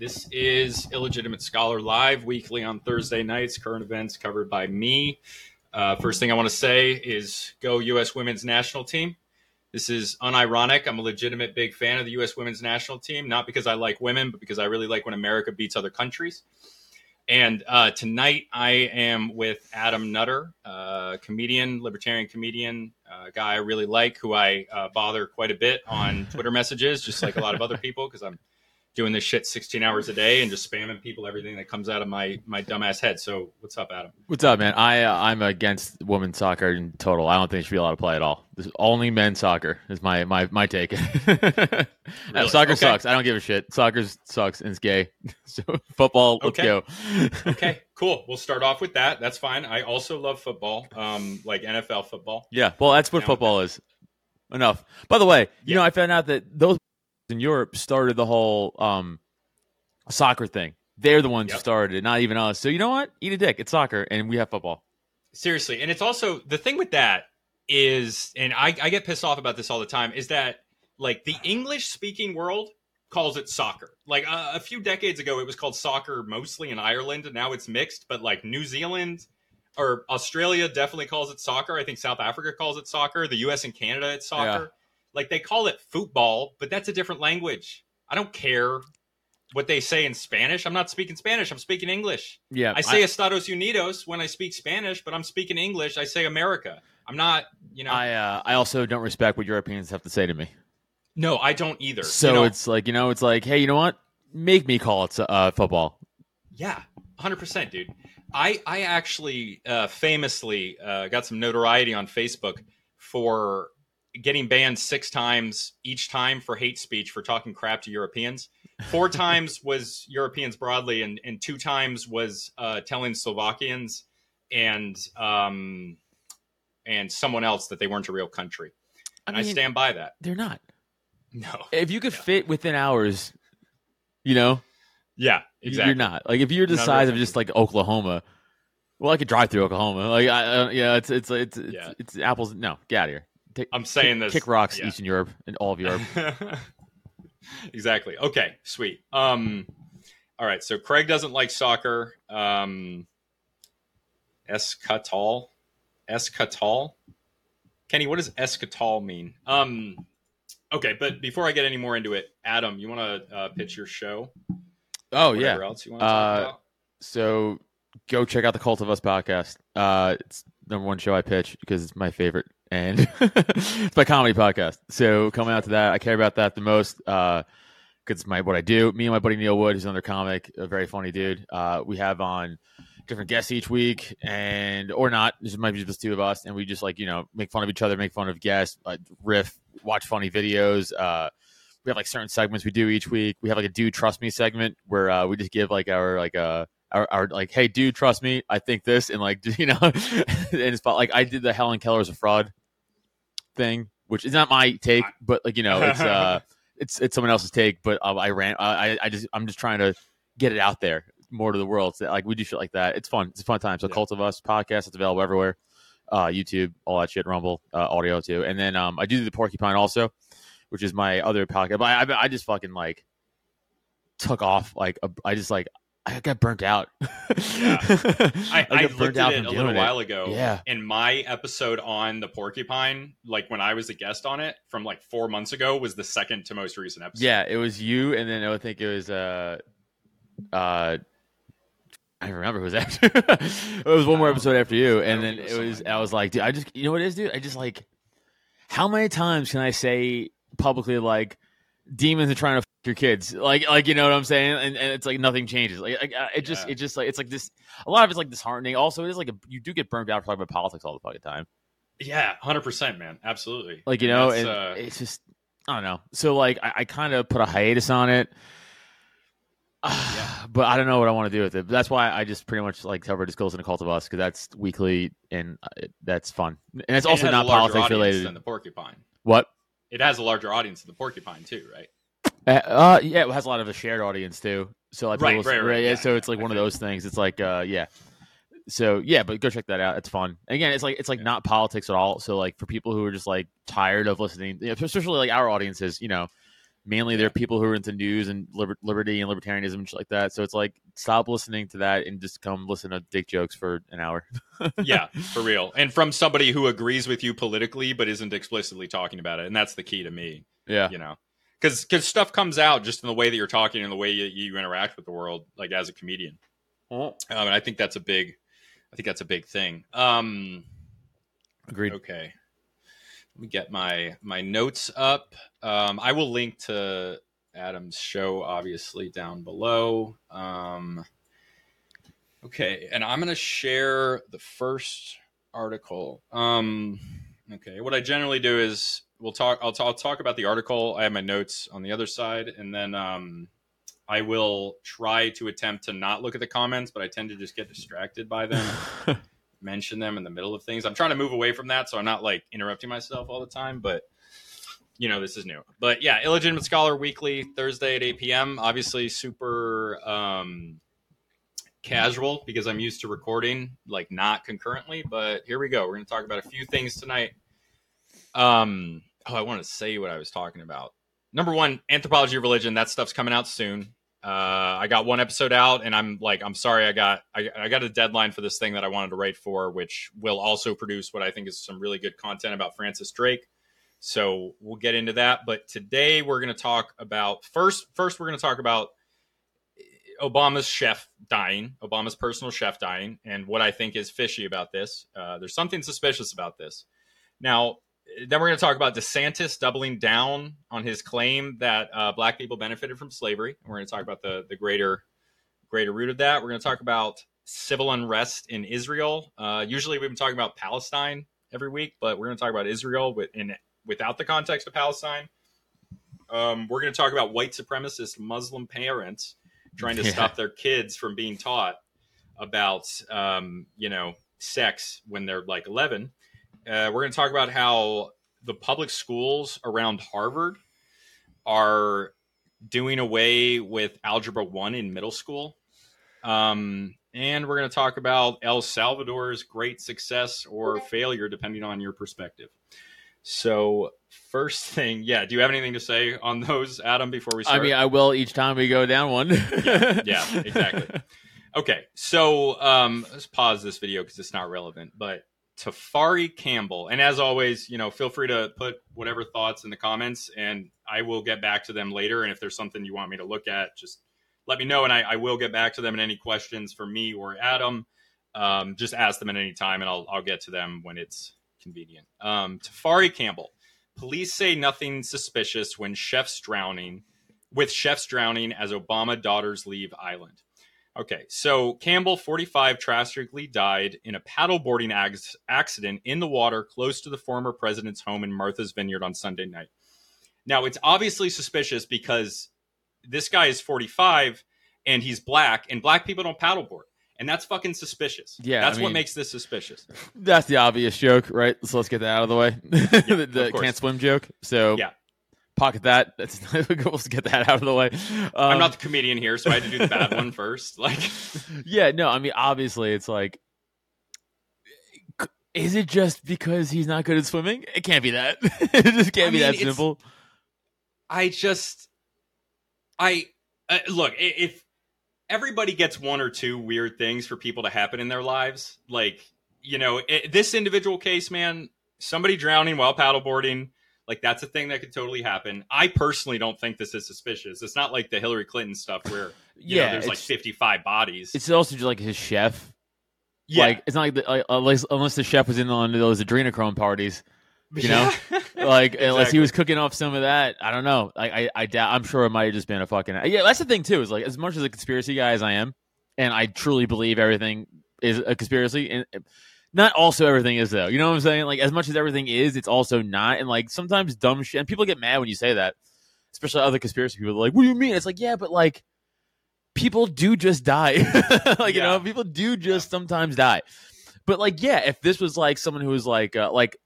This is Illegitimate Scholar Live, weekly on Thursday nights, current events covered by me. Uh, first thing I want to say is go U.S. women's national team. This is unironic. I'm a legitimate big fan of the U.S. women's national team, not because I like women, but because I really like when America beats other countries. And uh, tonight I am with Adam Nutter, uh, comedian, libertarian comedian, uh, guy I really like, who I uh, bother quite a bit on Twitter messages, just like a lot of other people, because I'm doing this shit 16 hours a day and just spamming people everything that comes out of my my dumbass head. So what's up, Adam? What's up, man? I uh, I'm against women's soccer in total. I don't think it should be allowed to play at all. This is only men's soccer is my my my take. really? Soccer okay. sucks. I don't give a shit. Soccer sucks and it's gay. so football, let's okay. go. okay, cool. We'll start off with that. That's fine. I also love football, um, like NFL football. Yeah, well, that's what now football is. Enough. By the way, you yeah. know, I found out that those in Europe started the whole um, soccer thing. They're the ones yep. who started it, not even us. So you know what? Eat a dick. It's soccer, and we have football. Seriously, and it's also the thing with that is, and I, I get pissed off about this all the time, is that like the English speaking world calls it soccer. Like uh, a few decades ago, it was called soccer mostly in Ireland, and now it's mixed. But like New Zealand or Australia definitely calls it soccer. I think South Africa calls it soccer. The U.S. and Canada, it's soccer. Yeah. Like they call it football, but that's a different language. I don't care what they say in Spanish. I'm not speaking Spanish. I'm speaking English. Yeah. I say I, Estados Unidos when I speak Spanish, but I'm speaking English. I say America. I'm not, you know. I uh, I also don't respect what Europeans have to say to me. No, I don't either. So you know, it's like, you know, it's like, hey, you know what? Make me call it uh, football. Yeah, 100%, dude. I, I actually uh, famously uh, got some notoriety on Facebook for getting banned six times each time for hate speech for talking crap to Europeans. Four times was Europeans broadly, and, and two times was uh, telling Slovakians and um, and someone else that they weren't a real country. And I, mean, I stand by that. They're not. No. If you could no. fit within hours, you know. Yeah, exactly. You're not like if you're the size of just like Oklahoma. Well, I could drive through Oklahoma. Like, I, yeah, it's it's it's it's, yeah. it's, it's apples. No, get out of here. Take, I'm saying kick, this. Kick rocks, yeah. Eastern Europe and all of Europe. exactly. Okay, sweet. Um, all right. So Craig doesn't like soccer. Um, Escatal, Escatal. Kenny, what does Escatal mean? Um, okay, but before I get any more into it, Adam, you want to uh, pitch your show? Oh Whatever yeah. Else you want to talk uh, about? So go check out the Cult of Us podcast. Uh, it's number one show I pitch because it's my favorite and it's my comedy podcast. So coming out to that, I care about that the most because uh, my what I do. Me and my buddy Neil Wood, who's another comic, a very funny dude. Uh, we have on different guests each week, and or not. This might be just two of us, and we just like you know make fun of each other, make fun of guests, uh, riff, watch funny videos. Uh, we have like certain segments we do each week. We have like a "Do Trust Me" segment where uh, we just give like our like a uh, are like, hey, dude, trust me, I think this, and like, you know, and it's like I did the Helen Keller's a fraud thing, which is not my take, but like you know, it's uh, it's it's someone else's take. But uh, I ran, I I just I'm just trying to get it out there more to the world. So, like we do shit like that. It's fun. It's a fun time. So, yeah. Cult of Us podcast. It's available everywhere. Uh, YouTube, all that shit, Rumble, uh, audio too, and then um, I do the Porcupine also, which is my other podcast. But I, I, I just fucking like took off. Like a, I just like I got burnt out. yeah. I, I, I looked at it a little while ago. Yeah. And my episode on the porcupine, like when I was a guest on it from like four months ago, was the second to most recent episode. Yeah, it was you, and then I think it was uh uh I remember who was after. it was one more episode after you, and then it was. I was like, dude, I just, you know what it is, dude. I just like, how many times can I say publicly like, demons are trying to f- your kids like like you know what i'm saying and, and it's like nothing changes like, like uh, it just yeah. it just like it's like this a lot of it's like disheartening also it is like a, you do get burned out talking about politics all the fucking time yeah 100% man absolutely like you know and uh... it's just i don't know so like i, I kind of put a hiatus on it yeah. but I don't know what I want to do with it. But that's why I just pretty much like cover Disclose in a Cult of Us because that's weekly and uh, that's fun. And it's also it not politics related. Than the Porcupine. What? It has a larger audience than the Porcupine too, right? Uh, uh, yeah, it has a lot of a shared audience too. So like, right, right, right, yeah, So it's like one of those things. It's like, uh, yeah. So yeah, but go check that out. It's fun. And again, it's like it's like yeah. not politics at all. So like for people who are just like tired of listening, especially like our audiences, you know, mainly they're people who are into news and liber- liberty and libertarianism and shit like that. So it's like stop listening to that and just come listen to dick jokes for an hour. yeah, for real. And from somebody who agrees with you politically but isn't explicitly talking about it, and that's the key to me. Yeah, you know, because because stuff comes out just in the way that you're talking and the way you, you interact with the world, like as a comedian. Um, and I think that's a big, I think that's a big thing. Um, Agreed. Okay. Let me get my my notes up. Um, I will link to Adam's show obviously down below. Um, okay, and I'm gonna share the first article. Um, okay, what I generally do is we'll talk. I'll, t- I'll talk about the article. I have my notes on the other side, and then um, I will try to attempt to not look at the comments, but I tend to just get distracted by them. mention them in the middle of things. I'm trying to move away from that, so I'm not like interrupting myself all the time. But you know, this is new. But yeah, illegitimate scholar weekly Thursday at 8 p.m. Obviously, super um, casual because I'm used to recording like not concurrently. But here we go. We're going to talk about a few things tonight. Um, oh, I want to say what I was talking about. Number one, anthropology of religion. That stuff's coming out soon. Uh, I got one episode out, and I'm like, I'm sorry, I got I, I got a deadline for this thing that I wanted to write for, which will also produce what I think is some really good content about Francis Drake. So we'll get into that. But today we're going to talk about first. First, we're going to talk about Obama's chef dying, Obama's personal chef dying, and what I think is fishy about this. Uh, there's something suspicious about this. Now, then we're going to talk about DeSantis doubling down on his claim that uh, black people benefited from slavery. We're going to talk about the the greater greater root of that. We're going to talk about civil unrest in Israel. Uh, usually, we've been talking about Palestine every week, but we're going to talk about Israel in, without the context of Palestine. Um, we're going to talk about white supremacist Muslim parents trying to Yeah. stop their kids from being taught about um, you know sex when they're like 11 uh, we're going to talk about how the public schools around harvard are doing away with algebra 1 in middle school um, and we're going to talk about el salvador's great success or failure depending on your perspective so first thing yeah do you have anything to say on those adam before we start, I mean, I will each time we go down one. yeah, exactly. Okay, so um, let's pause this video because it's not relevant. But Tafari Campbell, and as always, you know, feel free to put whatever thoughts in the comments, and I will get back to them later. And if there's something you want me to look at, just let me know, and I, I will get back to them. And any questions for me or Adam, um, just ask them at any time, and I'll I'll get to them when it's convenient. Um, Tafari Campbell, police say nothing suspicious when chef's drowning, with chefs drowning as Obama daughters leave island. Okay, so Campbell, 45, tragically died in a paddleboarding ac- accident in the water close to the former president's home in Martha's Vineyard on Sunday night. Now, it's obviously suspicious because this guy is 45 and he's black, and black people don't paddleboard. And that's fucking suspicious. Yeah, That's I what makes this suspicious. That's the obvious joke, right? So let's get that out of the way. the the can't swim joke. So Yeah. pocket that. That's let's get that out of the way. Um, I'm not the comedian here, so I had to do the bad one first. Like, yeah, no, I mean, obviously, it's like, is it just because he's not good at swimming? It can't be that. it just can't I be mean, that simple. I just, I uh, look if everybody gets one or two weird things for people to happen in their lives, like you know, i this individual case, man, somebody drowning while paddleboarding, like that's a thing that could totally happen. I personally don't think this is suspicious. It's not like the Hillary Clinton stuff where you yeah, know, there's like 55 bodies. it's also just like his chef. yeah, Like it's not like, the, like unless unless the chef was in on those adrenochrome parties. you know? like unless he was cooking off some of that i don't know. I i, I doubt i'm sure it might have just been a fucking yeah that's the thing too is like as much as a conspiracy guy as i am and i truly believe everything is a conspiracy and not also everything is though. You know what i'm saying? Like as much as everything is it's also not and like sometimes dumb shit and people get mad when you say that especially other conspiracy people like what do you mean? It's like yeah but like people do just die. Like you know people do just sometimes die. But like yeah if this was like someone who was like uh, like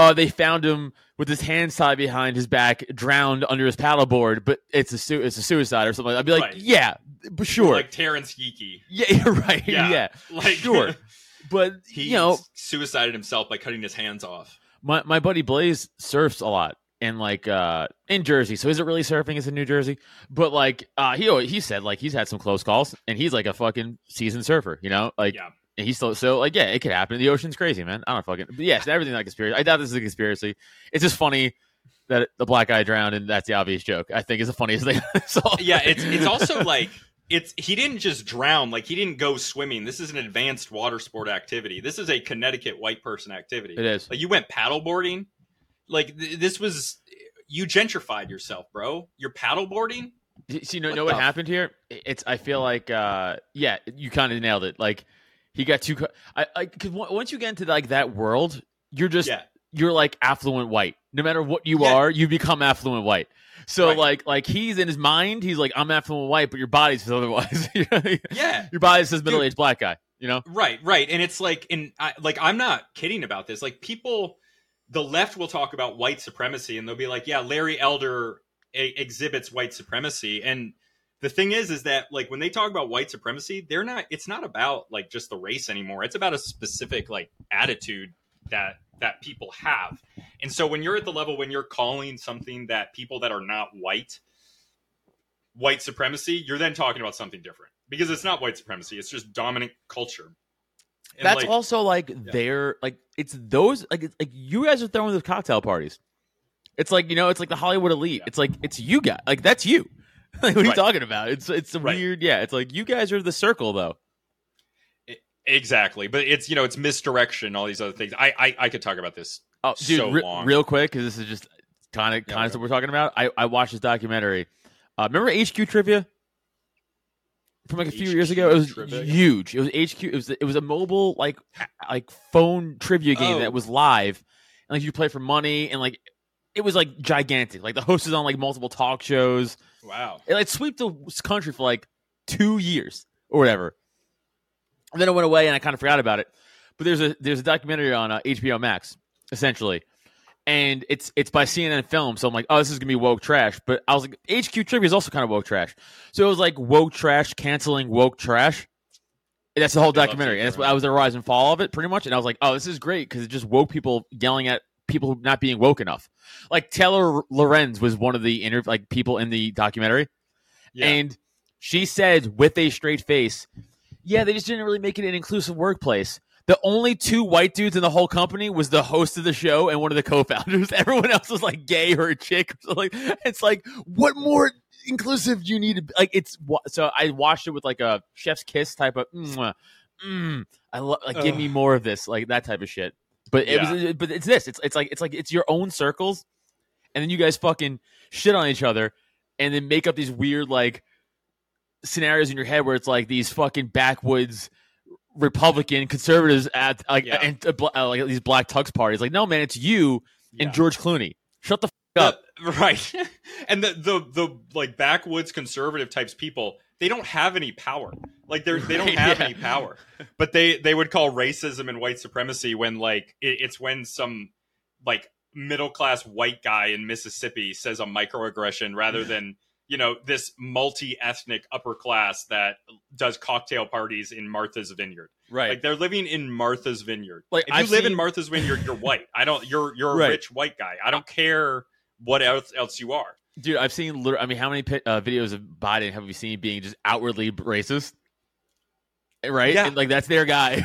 uh, they found him with his hands tied behind his back, drowned under his paddleboard, but it's a su- it's a suicide or something. I'd be like, Right. yeah, but sure, like Terrence Geeky. yeah, right, Yeah. yeah, Like Sure. but he you know, suicided himself by cutting his hands off. my my buddy Blaze surfs a lot, in like uh in Jersey. So is it really surfing? Is in New Jersey? But like uh he he said like he's had some close calls and he's like a fucking seasoned surfer, you know? Like Yeah. And he's still so like yeah, it could happen. The ocean's crazy, man. I don't fucking but yes, everything like conspiracy. I doubt this is a conspiracy. It's just funny that the black guy drowned and that's the obvious joke. I think is the funniest thing. So yeah it's it's also like it's he didn't just drown like he didn't go swimming this is an advanced water sport activity this is a connecticut white person activity it is. like you went paddleboarding like th- this was you gentrified yourself bro you're paddleboarding So you know, What know what happened here? It's I feel like uh yeah, you kind of nailed it. Like he got too. I I because once you get into like that world, you're just yeah you're like affluent white. No matter what you Yeah. are, you become affluent white. So Right. like like he's in his mind, he's like I'm affluent white, but your body's otherwise. yeah your body says middle aged black guy. You know? Right, right, and it's like, and I, like I'm not kidding about this. Like people, the left will talk about white supremacy, and they'll be like, "Yeah, Larry Elder e- exhibits white supremacy." And the thing is, is that like when they talk about white supremacy, they're not. It's not about like just the race anymore. It's about a specific like attitude that that people have. And so when you're at the level when you're calling something that people that are not white white supremacy, you're then talking about something different because it's not white supremacy; it's just dominant culture. And, That's like, also like their like it's those like it's like you guys are throwing those cocktail parties. It's like you know, it's like the Hollywood elite. Yeah. It's like it's you guys. Like that's you. like, what are you talking about? It's it's a Right. weird. Yeah, it's like you guys are the circle though. exactly, but it's you know it's misdirection, all these other things. I I, I could talk about this. Oh, dude, So re- long. real quick because this is just kind of kind of what we're talking about. I I watched this documentary. Uh, remember HQ trivia from like a few years ago? It was Trivia? huge. It was HQ. It was it was a mobile like like phone trivia game Oh. that was live, and like you play for money, and like it was like gigantic. Like the host is on like multiple talk shows. Wow. It like swept the country for like two years or whatever. And then it went away, and I kind of forgot about it. But there's a there's a documentary on uh, HBO Max, essentially, and it's it's by CNN Film. So I'm like, oh, this is gonna be woke trash. But I was like, HQ Trivia is also kind of woke trash. So it was like woke trash canceling woke trash. And that's the whole documentary, and that's what I was the rise and fall of it, pretty much. And I was like, oh, this is great because it just woke people yelling at people not being woke enough. Like Taylor Lorenz was one of the inter- like people in the documentary. Yeah. And she said with a straight face, yeah, they just didn't really make it an inclusive workplace. The only two white dudes in the whole company was the host of the show and one of the co-founders. Everyone else was like gay or a chick. So like, it's like, what more inclusive do you need to be? Like, it's so I watched it with like a chef's kiss type of, mm, mm, I love like, give me more of this, like that type of shit. But it was, but it's this. It's it's like it's like it's your own circles, and then you guys fucking shit on each other, and then make up these weird like scenarios in your head where it's like these fucking backwoods Republican conservatives at like Yeah. and uh, uh, like these black tux parties. Like, no man, it's you Yeah. and George Clooney. Shut the f- up. Right. and the, the the like backwoods conservative types people, they don't have any power. Like they're they don't have yeah. any power. But they they would call racism and white supremacy when like it, it's when some like middle class white guy in Mississippi says a microaggression rather than you know this multi ethnic upper class that does cocktail parties in Martha's Vineyard. Right. Like they're living in Martha's Vineyard. Like, if you I've live in Martha's Vineyard, you're white. I don't. You're you're a Right. rich white guy. I don't care what else else you are. Dude, I've seen. I mean, how many uh, videos of Biden have we seen being just outwardly racist? Right, Yeah. And, like that's their guy.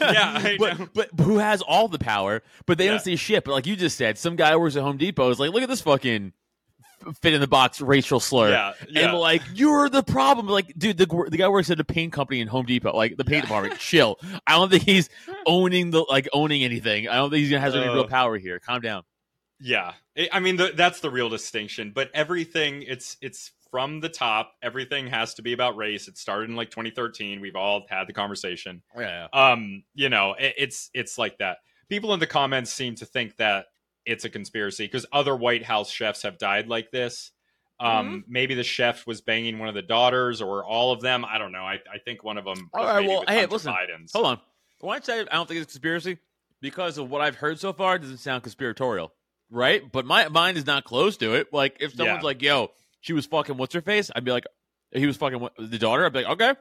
Yeah, but but who has all the power? But they Yeah. don't see shit. But like you just said, some guy works at Home Depot is like, look at this fucking fit in the box racial slur. Yeah, yeah. And like you're the problem. Like, dude, the the guy works at a paint company in Home Depot, like the paint department. Chill. I don't think he's owning the like owning anything. I don't think he has any real power here. Calm down. Yeah, I- I mean the, that's the real distinction. But everything it's it's from the top. Everything has to be about race. It started in like 2013. We've all had the conversation. Yeah. Um, you know, it, it's it's like that. People in the comments seem to think that it's a conspiracy because other White House chefs have died like this. Um, Mm-hmm. maybe the chef was banging one of the daughters or all of them. I don't know. I, I think one of them. All was right, maybe well, hey, listen, Biden's. Hold on. When I say I don't think it's a conspiracy, because of what I've heard so far, it doesn't sound conspiratorial, right? But my mind is not close to it. Like if someone's Yeah. like, "Yo, she was fucking what's her face," I'd be like, "He was fucking what, the daughter." I'd be like, "Okay."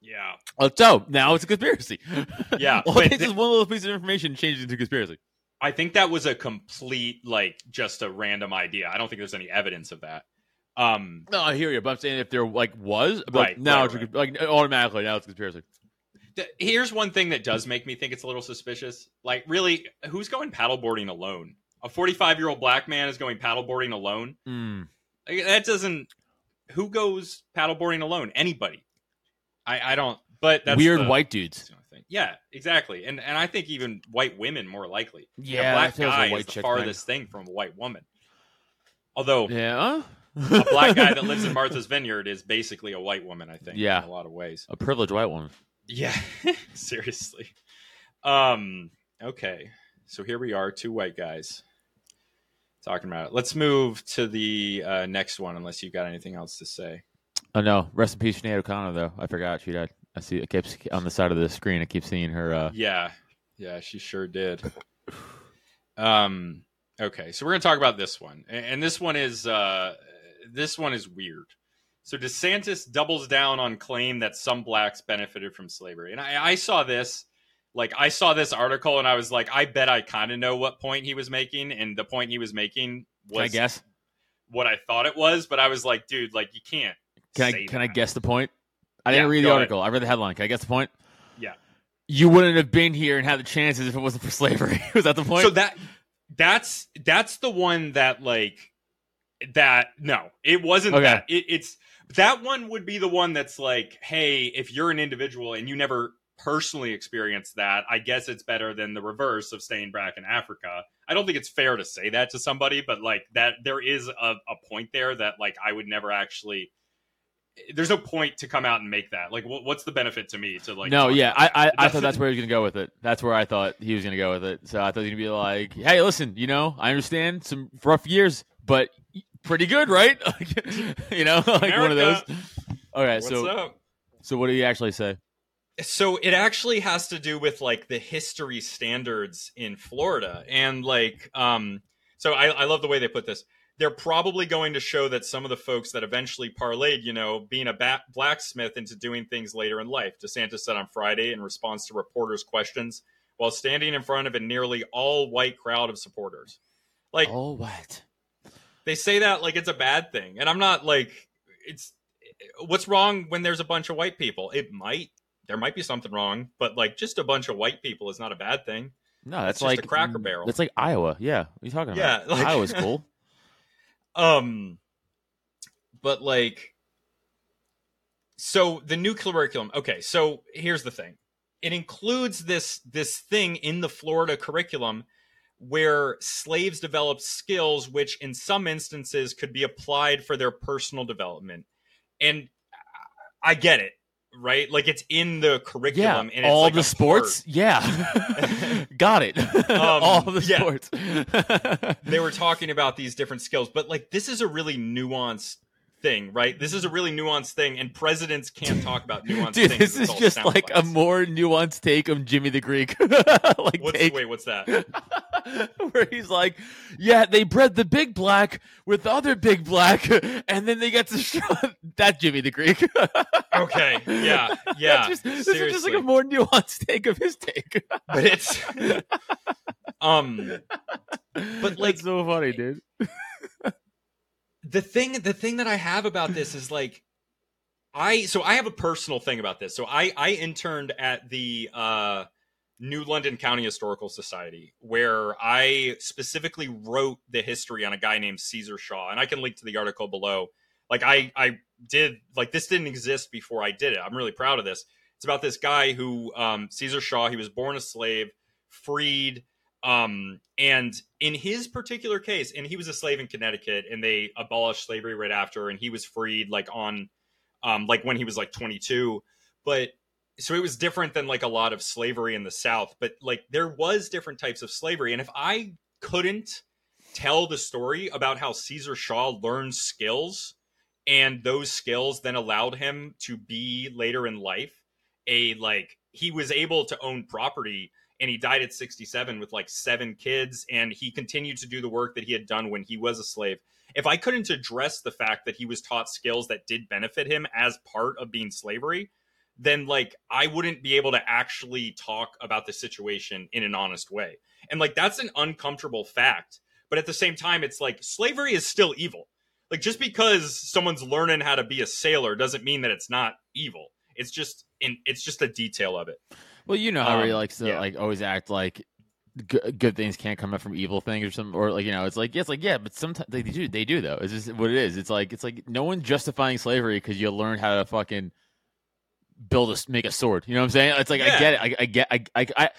Yeah. Oh, so now it's a conspiracy. Yeah, it's the- just one little piece of information changed into conspiracy. I think that was a complete like just a random idea. I don't think there's any evidence of that. Um, No, I hear you, but I'm saying if there like was, but Right, now right, it's right. like automatically now it's conspiracy. th- here's one thing that does make me think it's a little suspicious. Like, really, who's going paddleboarding alone? A 45 year old black man is going paddleboarding alone. Mm. Like, that doesn't. Who goes paddleboarding alone? Anybody. I I don't. But that's Weird the- white dudes. thing. Yeah, exactly. And and I think even white women more likely. Yeah, a black a guy white is the farthest thing. from a white woman. Although Yeah, a black guy that lives in Martha's Vineyard is basically a white woman, I think. Yeah. in a lot of ways. a privileged white woman. Yeah, seriously. Um. Okay, so here we are, two white guys talking about it. Let's move to the uh, next one, unless you've got anything else to say. Oh no, rest in peace, Sinead O'Connor. Though I forgot she died. I see. It keeps on the side of the screen. I keep seeing her. Uh, Yeah, yeah, she sure did. Um. Okay, so we're gonna talk about this one, and this one is uh, this one is weird. So DeSantis doubles down on claim that some blacks benefited from slavery, and I, I saw this. Like I saw this article and I was like, I bet I kind of know what point he was making, and the point he was making can I guess? what I thought it was, but I was like, dude, like you can't. Can I can I guess the point? I Yeah, didn't read the go ahead. article. I read the headline. Can I guess the point? Yeah. You wouldn't have been here and had the chances if it wasn't for slavery. Was that the point? So that that's that's the one that like that no, it wasn't Okay. that. It, it's that one would be the one that's like, hey, if you're an individual and you never personally experienced that, I guess it's better than the reverse of staying back in Africa. I don't think it's fair to say that to somebody, but like that there is a, a point there that like I would never actually there's no point to come out and make that. Like, what, what's the benefit to me to like? no, yeah, I. I, I thought that's where he was gonna go with it. That's where I thought he was gonna go with it. So I thought he was gonna be like, "Hey, listen, you know, I understand some rough years, but pretty good, right? you know, like one of those." America. Okay, What's so up? so what did he actually say? So it actually has to do with like the history standards in Florida. And like um so I, I love the way they put this. They're probably going to show that some of the folks that eventually parlayed you know being a blacksmith into doing things later in life. DeSantis said on Friday in response to reporters questions while standing in front of a nearly all white crowd of supporters. Like Oh, what? they say that like it's a bad thing. And i'm not like it's what's wrong when there's a bunch of white people? It might there might be something wrong but like just a bunch of white people is not a bad thing No, that's It's just a like Cracker Barrel. That's like Iowa. Yeah, what are you talking Yeah, about? like- Iowa's cool. um but like so the new curriculum okay so here's the thing it includes this this thing in the florida curriculum where slaves developed skills which in some instances could be applied for their personal development and i get it right like it's in the Yeah, curriculum and it's all like the sports. part. Yeah, got it. all the Um, yeah. sports. they were talking about these different skills, but like this is a really nuanced thing, right? This is a really nuanced thing, and presidents can't talk about nuanced Dude, things. this is just like a more nuanced take of Jimmy the Greek. like What's take, wait? What's that? where he's like, "Yeah, they bred the big black with the other big black, and then they get to show that Jimmy the Greek." Okay, yeah, yeah. Just- this is just like a more nuanced take of his take. but it's um but like- so funny, dude. The thing the thing that I have about this is like I so I have a personal thing about this. So I I interned at the uh New London County Historical Society where I specifically wrote the history on a guy named Caesar Shaw and I can link to the article below. Like I I did like this didn't exist before I did it. I'm really proud of this. It's about this guy who um Caesar Shaw, he was born a slave, freed um and in his particular case and he was a slave in connecticut and they abolished slavery right after and he was freed like on um like when he was like 22 but so it was different than like a lot of slavery in the south but like there was different types of slavery. And if i couldn't tell the story about how caesar shaw learned skills and those skills then allowed him to be later in life a like he was able to own property and he died at 67 with like seven kids and he continued to do the work that he had done when he was a slave if i couldn't address the fact that he was taught skills that did benefit him as part of being slavery then like i wouldn't be able to actually talk about the situation in an honest way And like that's an uncomfortable fact. But at the same time, it's like slavery is still evil. Like just because someone's learning how to be a sailor doesn't mean that it's not evil. It's just in it's just a detail of it. Well, you know how Um, he likes to yeah. like always act like good, good things can't come up from evil things or something, or like you know, it's like yeah, it's like yeah, but sometimes they do. They do though. It's just what it is. It's like it's like no one's justifying slavery because you learned how to fucking build a make a sword. You know what I'm saying? It's like I get it. I, I get. I I. I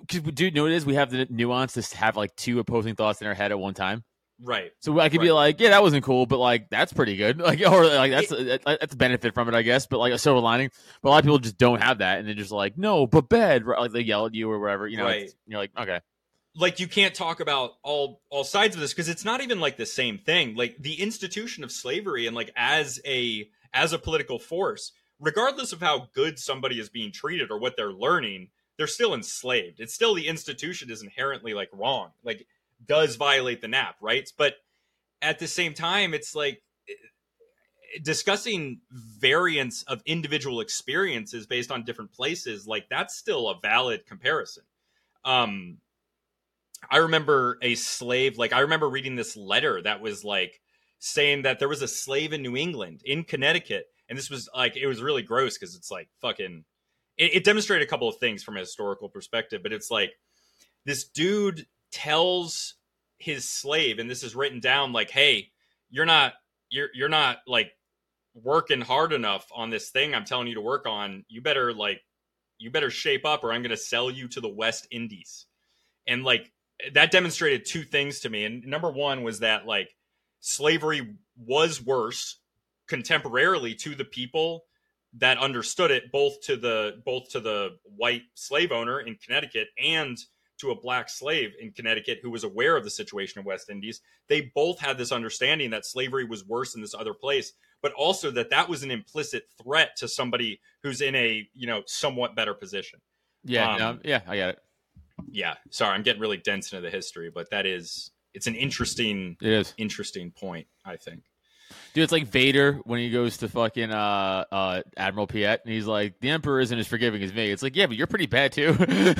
because dude, know what it is? We have the nuance to have like two opposing thoughts in our head at one time. Right. So I could be like, yeah, that wasn't cool, but like that's pretty good. Like or like that's uh, that's a benefit from it, I guess. But like a silver lining. But a lot of people just don't have that, and they're just like, no, but bad. right? Like they yell at you or whatever. You know, Right. you're like, okay, like you can't talk about all all sides of this because it's not even like the same thing like the institution of slavery and like as a as a political force regardless of how good somebody is being treated or what they're learning they're still enslaved it's still the institution is inherently like wrong like does violate the nap right but at the same time it's like eh, discussing variants of individual experiences based on different places like that's still a valid comparison um I remember a slave, like I remember reading this letter that was like saying that there was a slave in New England, in Connecticut, and this was like it was really gross because it's like fucking. It, it demonstrated a couple of things from a historical perspective, but it's like this dude tells his slave, and this is written down like, "Hey, you're not you're you're not like working hard enough on this thing I'm telling you to work on. You better like you better shape up, or I'm going to sell you to the West Indies." And like that demonstrated two things to me. And number one was that like slavery was worse contemporarily to the people that understood it, both to the both to the white slave owner in Connecticut and to a black slave in Connecticut who was aware of the situation in West Indies. They both had this understanding that slavery was worse in this other place, but also that that was an implicit threat to somebody who's in a you know somewhat better position yeah, Um, no, yeah, I get it. yeah sorry i'm getting really dense into the history but that is it's an interesting It is, interesting point i think dude. It's like Vader when he goes to fucking uh uh Admiral Piett, and he's like, the Emperor isn't as forgiving as me. It's like, yeah, but you're pretty bad too. you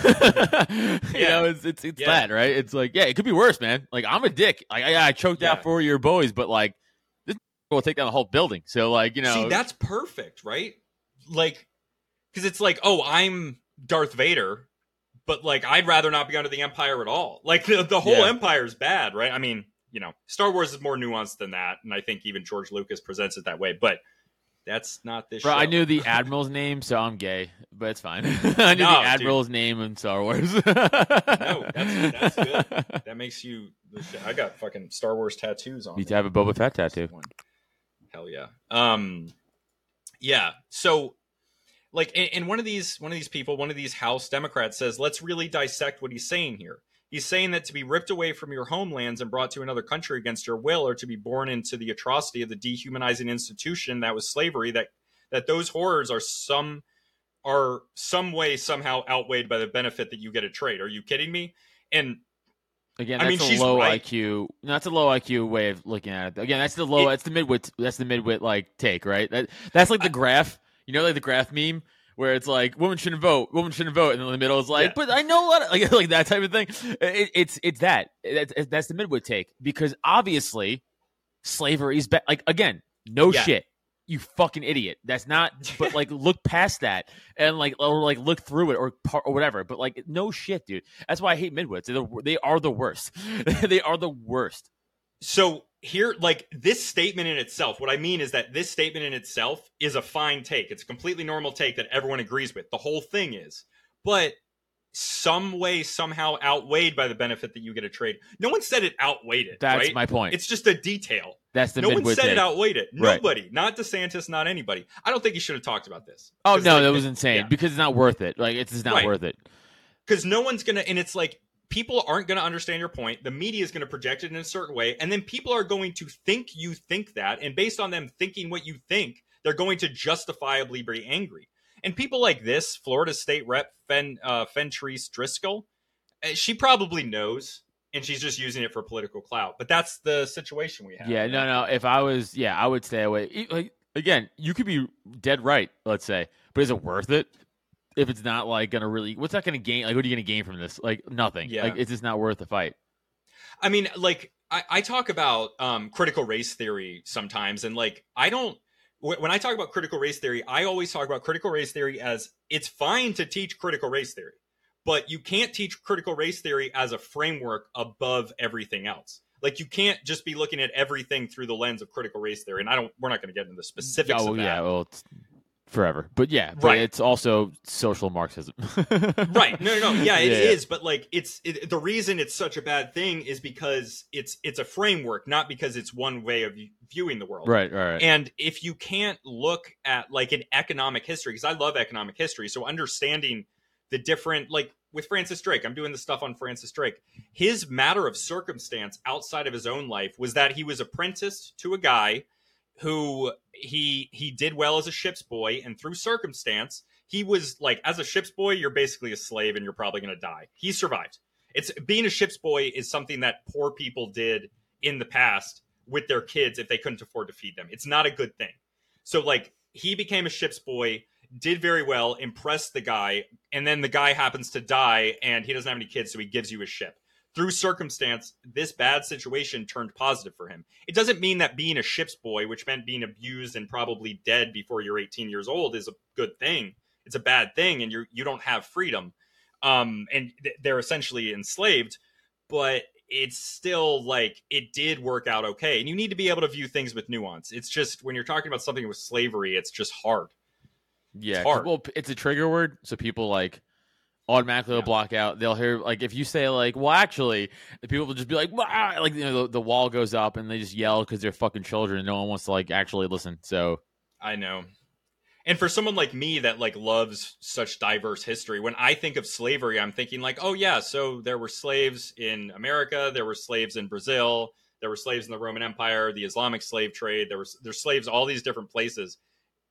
Yeah. know, it's it's it's Yeah. bad, right? It's like, yeah, it could be worse, man. Like I'm a dick. Like I, I choked Yeah. out four of your boys, but like this will take down the whole building. So like, you know, see that's perfect right like because it's like oh i'm darth vader but like i'd rather not be under the empire at all like the, the whole Yeah. empire is bad right i mean you know star wars is more nuanced than that and i think even george lucas presents it that way but that's not this Bro, I knew the admiral's name, so I'm gay, but it's fine. I knew No, the dude. admiral's name in Star Wars. no, that's- that's good. that makes you i got fucking star wars tattoos on Need me. to have a Boba Fett tattoo. Hell yeah. Um, yeah. So, like, and, and one of these, one of these people, one of these House Democrats says, "Let's really dissect what he's saying here." He's saying that to be ripped away from your homelands and brought to another country against your will, or to be born into the atrocity of the dehumanizing institution that was slavery, that that those horrors are some are some way somehow outweighed by the benefit that you get at trade. Are you kidding me? And Again, I that's mean, a low right. IQ. That's a low IQ way of looking at it. Again, that's the low. It- that's the midwit. That's the midwit like take, right? That that's like the graph. You know, like the graph meme where it's like women shouldn't vote, women shouldn't vote, and in the middle is like, Yeah. but I know a lot of like, like that type of thing. It, it's it's that. That's, that's the midwit take because obviously slavery is bad. Like again, no Yeah. shit. You fucking idiot. That's not. But like, look past that and like, or like, look through it or par- or whatever. But like, no shit, dude. That's why I hate midwits. They're the, they are the worst. they are the worst. So here like this statement in itself what i mean is that this statement in itself is a fine take it's a completely normal take that everyone agrees with the whole thing is but some way somehow outweighed by the benefit that you get a trade no one said it outweighed it That's right my point. it's just a detail That's the no one said take. it outweighed it Right. nobody not desantis not anybody i don't think he should have talked about this oh no, like, that was insane yeah. because it's not worth it. Like it's just not Right. worth it. because no one's gonna and it's like people aren't gonna understand your point the media is gonna project it in a certain way and then people are going to think you think that and based on them thinking what you think they're going to justifiably be angry and people like this florida state rep fen uh, fentrice driskell eh, she probably knows and she's just using it for political clout but that's the situation we have Yeah, no, no. If I was, yeah, I would stay away. Like again, you could be dead right. Let's say, but is it worth it? If it's not like gonna really what's that gonna gain like what are you gonna gain from this like nothing Yeah. like it's just not worth the fight I mean, like I, I talk about um, critical race theory sometimes, and like I don't. When I talk about critical race theory, I always talk about critical race theory as it's fine to teach critical race theory, but you can't teach critical race theory as a framework above everything else. Like you can't just be looking at everything through the lens of critical race theory. And I don't. We're not going to get into the specifics oh of that. yeah well it's forever but yeah but Right. it's also social marxism right no no no yeah it is. Yeah. but like it's it, the reason it's such a bad thing is because it's it's a framework not because it's one way of viewing the world right right right and if you can't look at like an economic history because i love economic history so understanding the different like with francis drake i'm doing the stuff on francis drake his matter of circumstance outside of his own life was that he was apprenticed to a guy who he he did well as a ship's boy and through circumstance he was like as a ship's boy you're basically a slave and you're probably going to die. He survived. It's being a ship's boy is something that poor people did in the past with their kids if they couldn't afford to feed them. It's not a good thing. So like he became a ship's boy did very well impressed the guy and then the guy happens to die and he doesn't have any kids so he gives you a ship through circumstance, this bad situation turned positive for him. It doesn't mean that being a ship's boy, which meant being abused and probably dead before you're 18 years old, is a good thing. It's a bad thing, and you you don't have freedom, um, and th- they're essentially enslaved. But it's still like it did work out okay, and you need to be able to view things with nuance. It's just when you're talking about something with slavery, it's just hard. Yeah, It's hard. well, it's a trigger word, so people like automatically will block out. They'll hear like if you say like, "Well, actually," the people will just be like, like you know, the, the wall goes up and they just yell because they're fucking children. and No one wants to like actually listen. So I know. And for someone like me that like loves such diverse history, when I think of slavery, I'm thinking like, oh yeah, so there were slaves in America, there were slaves in Brazil, there were slaves in the Roman Empire, the Islamic slave trade, there was there's slaves all these different places.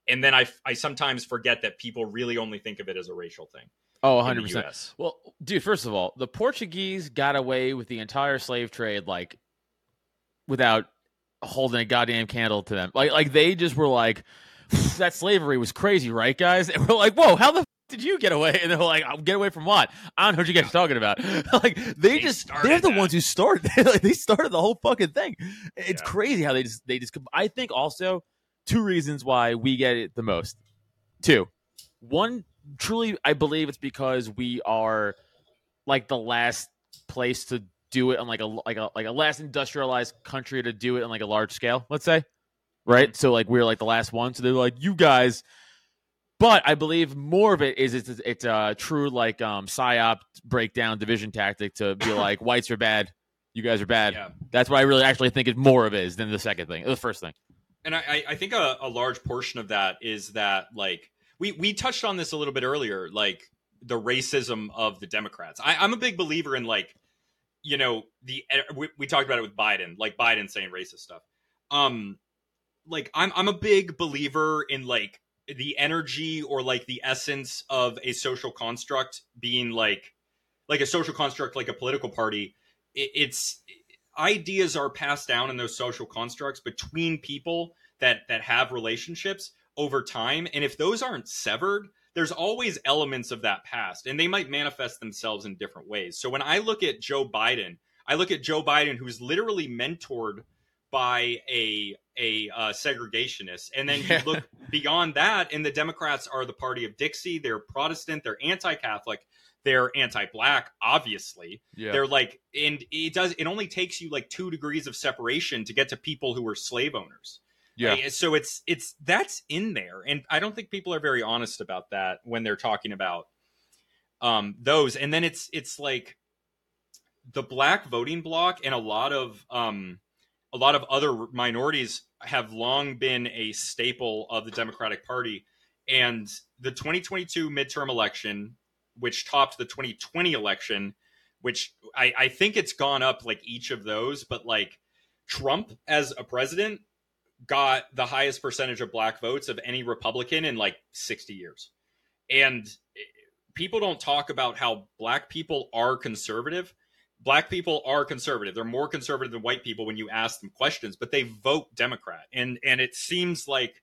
And then I I sometimes forget that people really only think of it as a racial thing. Oh, in 100 the percent. US. Well, dude, first of all, the Portuguese got away with the entire slave trade like without holding a goddamn candle to them. Like like they just were like that slavery was crazy, right, guys? And we're like, "Whoa, how the f- did you get away?" And they're like, "I'll get away from what? I don't know what you guys are talking about." like they, They just they're the that. ones who started like, they started the whole fucking thing. It's Yeah. crazy how they just they just I think also two reasons why we get it the most. Two. One truly I believe it's because we are like the last place to do it on like a like a like a last industrialized country to do it on like a large scale, let's say. Right? So like we're like the last one. So they're like, you guys but I believe more of it is it's it's a true like um psyop breakdown division tactic to be like whites are bad, you guys are bad. Yeah. That's what I really actually think it more of is than the second thing, the first thing. and I, I- I think a, a large portion of that is that like we we touched on this a little bit earlier, like the racism of the Democrats. I, I'm a big believer in like, you know, the we, we talked about it with Biden, like Biden saying racist stuff. Um, like I'm I'm a big believer in like the energy or like the essence of a social construct being like like a social construct like a political party. It, it's ideas are passed down in those social constructs between people that that have relationships over time and if those aren't severed there's always elements of that past and they might manifest themselves in different ways. So when i look at joe biden i look at joe biden who's literally mentored by a a uh, segregationist and then you look beyond that and the democrats are the party of dixie they're protestant they're anti-catholic they're anti-black obviously. Yeah. they're like and it does it only takes you like two degrees of separation to get to people who were slave owners yeah. So it's it's that's in there. And i don't think people are very honest about that when they're talking about um those. And then it's it's like the black voting bloc and a lot of um a lot of other minorities have long been a staple of the democratic party. And the 2022 midterm election which topped the 2020 election which I, I think it's gone up like each of those but like trump as a president got the highest percentage of black votes of any Republican in like 60 years. And eh, people don't talk about how black people are conservative. Black people are conservative. They're more conservative than white people when you ask them questions, but they vote Democrat. And and it seems like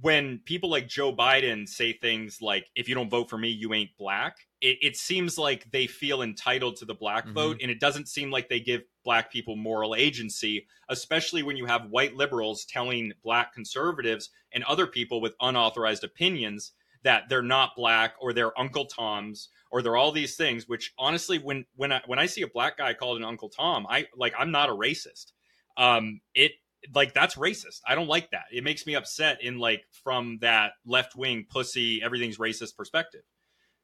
when people like Joe Biden say things like, if you don't vote for me, you ain't black, it, it seems like they feel entitled to the black Mhm. vote. And it doesn't seem like they give black people moral agency, especially when you have white liberals telling black conservatives and other people with unauthorized opinions that they're not black or they're Uncle Toms or they're all these things. Which honestly, when when I when I see a black guy called an Uncle Tom, I like I'm not a racist. Um, it like that's racist. I don't like that. It makes me upset in like from that left wing pussy everything's racist perspective.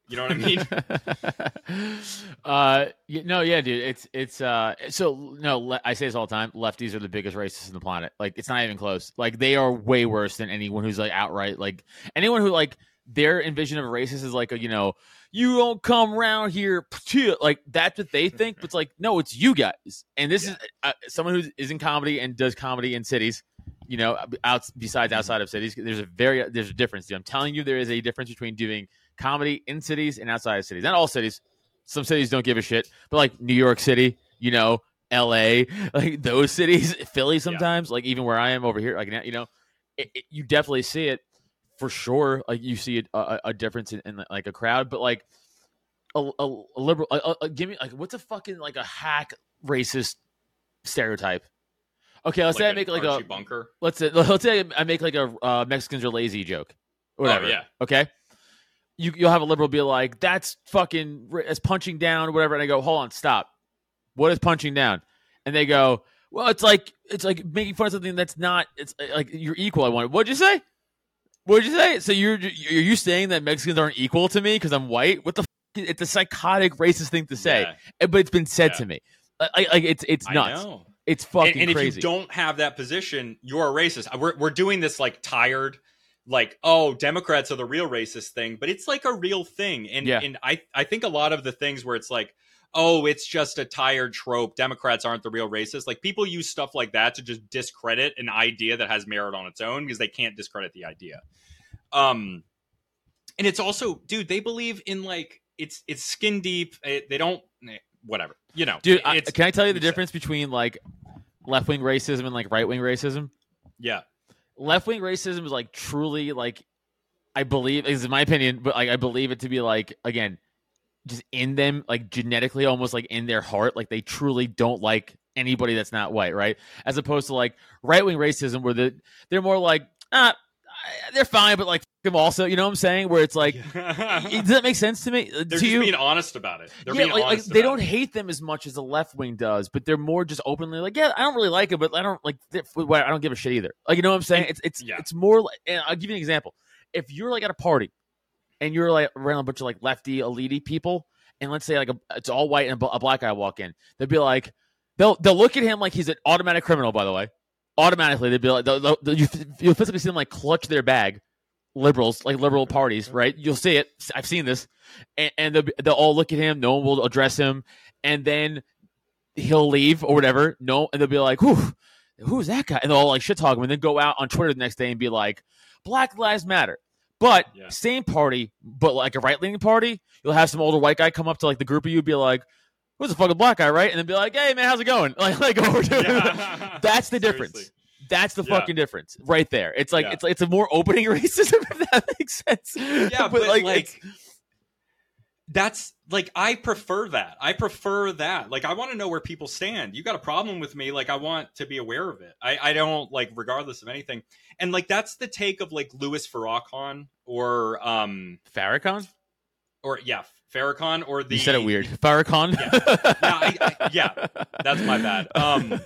You know what I mean? uh, no, yeah, dude. It's it's uh. So no, le- I say this all the time. Lefties are the biggest racists in the planet. Like it's not even close. Like they are way worse than anyone who's like outright like anyone who like their envision of a racist is like a you know you don't come around here like that's what they think. But it's like no, it's you guys. And this Yeah. is uh, someone who is in comedy and does comedy in cities. You know, out besides outside of cities, there's a very there's a difference. Dude. I'm telling you, there is a difference between doing comedy in cities and outside of cities. Not all cities. Some cities don't give a shit, but like New York City, you know, L.A., like those cities, Philly, sometimes, like even where I am over here, like you know, it, it- you definitely see it for sure. Like you see a, a, a difference in, in like a crowd, but like a, a, a liberal, a, a- a- give me like what's a fucking like a hack racist stereotype? Okay, let's say I make like Archie a bunker. let's say let's say I make like a uh, Mexicans are lazy joke, whatever. Oh, yeah. Okay. You you'll have a liberal be like, "That's fucking that's punching down, whatever," and I go, "Hold on, stop. What is punching down?" And they go, "Well, it's like it's like making fun of something that's not. It's uh, like you're equal." I want. What'd you say? What'd you say? So you're are you saying that Mexicans aren't equal to me because I'm white? What the? F-? It's a psychotic racist thing to say, Yeah, Eh, but it's been said Yeah. to me. Like, like it's it's nuts. It's fucking and, and if you don't have that position, you're a racist. We're we're doing this like tired, like oh Democrats are the real racist thing, but it's like a real thing. And Yeah. and I I think a lot of the things where it's like oh it's just a tired trope. Democrats aren't the real racists. Like people use stuff like that to just discredit an idea that has merit on its own because they can't discredit the idea. Um, and it's also dude they believe in like it's it's skin deep. eh, They don't eh, whatever you know, Dude, I, can I tell you the difference between like left wing racism and like right wing racism? yeah. Left wing racism is like truly like I believe is my opinion, but like I believe it to be like again, just in them, like genetically almost like in their heart, like they truly don't like anybody that's not white, right? As opposed to like right wing racism where the they're more like ah they're fine, but like them also, you know what I'm saying? Where it's like does that make sense to me? They're to just you? being honest about it. They're yeah, being like, like, they don't it. hate them as much as the left wing does, but they're more just openly like, yeah, I don't really like it, but I don't like, I don't give a shit either. Like, you know what I'm saying? It's it's yeah. it's more. Like, and I'll give you an example. If you're like at a party, and you're like around a bunch of like lefty elite people, and let's say like a, it's all white and a, black guy walk in, they'd be like, they'll they'll look at him like he's an automatic criminal. By the way, automatically they'd be like, they'll, they'll, you you'll physically see them like clutch their bag. Liberals, like liberal parties, right? You'll see it. I've seen this, and, and they'll, they'll all look at him. No one will address him, and then he'll leave or whatever. No, and they'll be like, "Who, who's that guy?" And they'll all like shit talk him, and then go out on Twitter the next day and be like, "Black Lives Matter." But Yeah. same party, but like a right leaning party, you'll have some older white guy come up to like the group of you, and be like, "Who's a fucking black guy?" Right, and then be like, "Hey man, how's it going?" Like, like over to Yeah. That's the difference. Seriously. That's the Yeah. fucking difference right there. It's like Yeah. it's it's a more opening racism if that makes sense. Yeah, but, like, it's- That's like I prefer that. I prefer that. Like I want to know where people stand. You got a problem with me? Like I want to be aware of it. I I don't like regardless of anything. And like that's the take of like Louis Farrakhan or um Farrakhan. or yeah Farrakhan or the you said it weird. Farrakhan. Yeah, I- I- yeah, that's my bad. Um,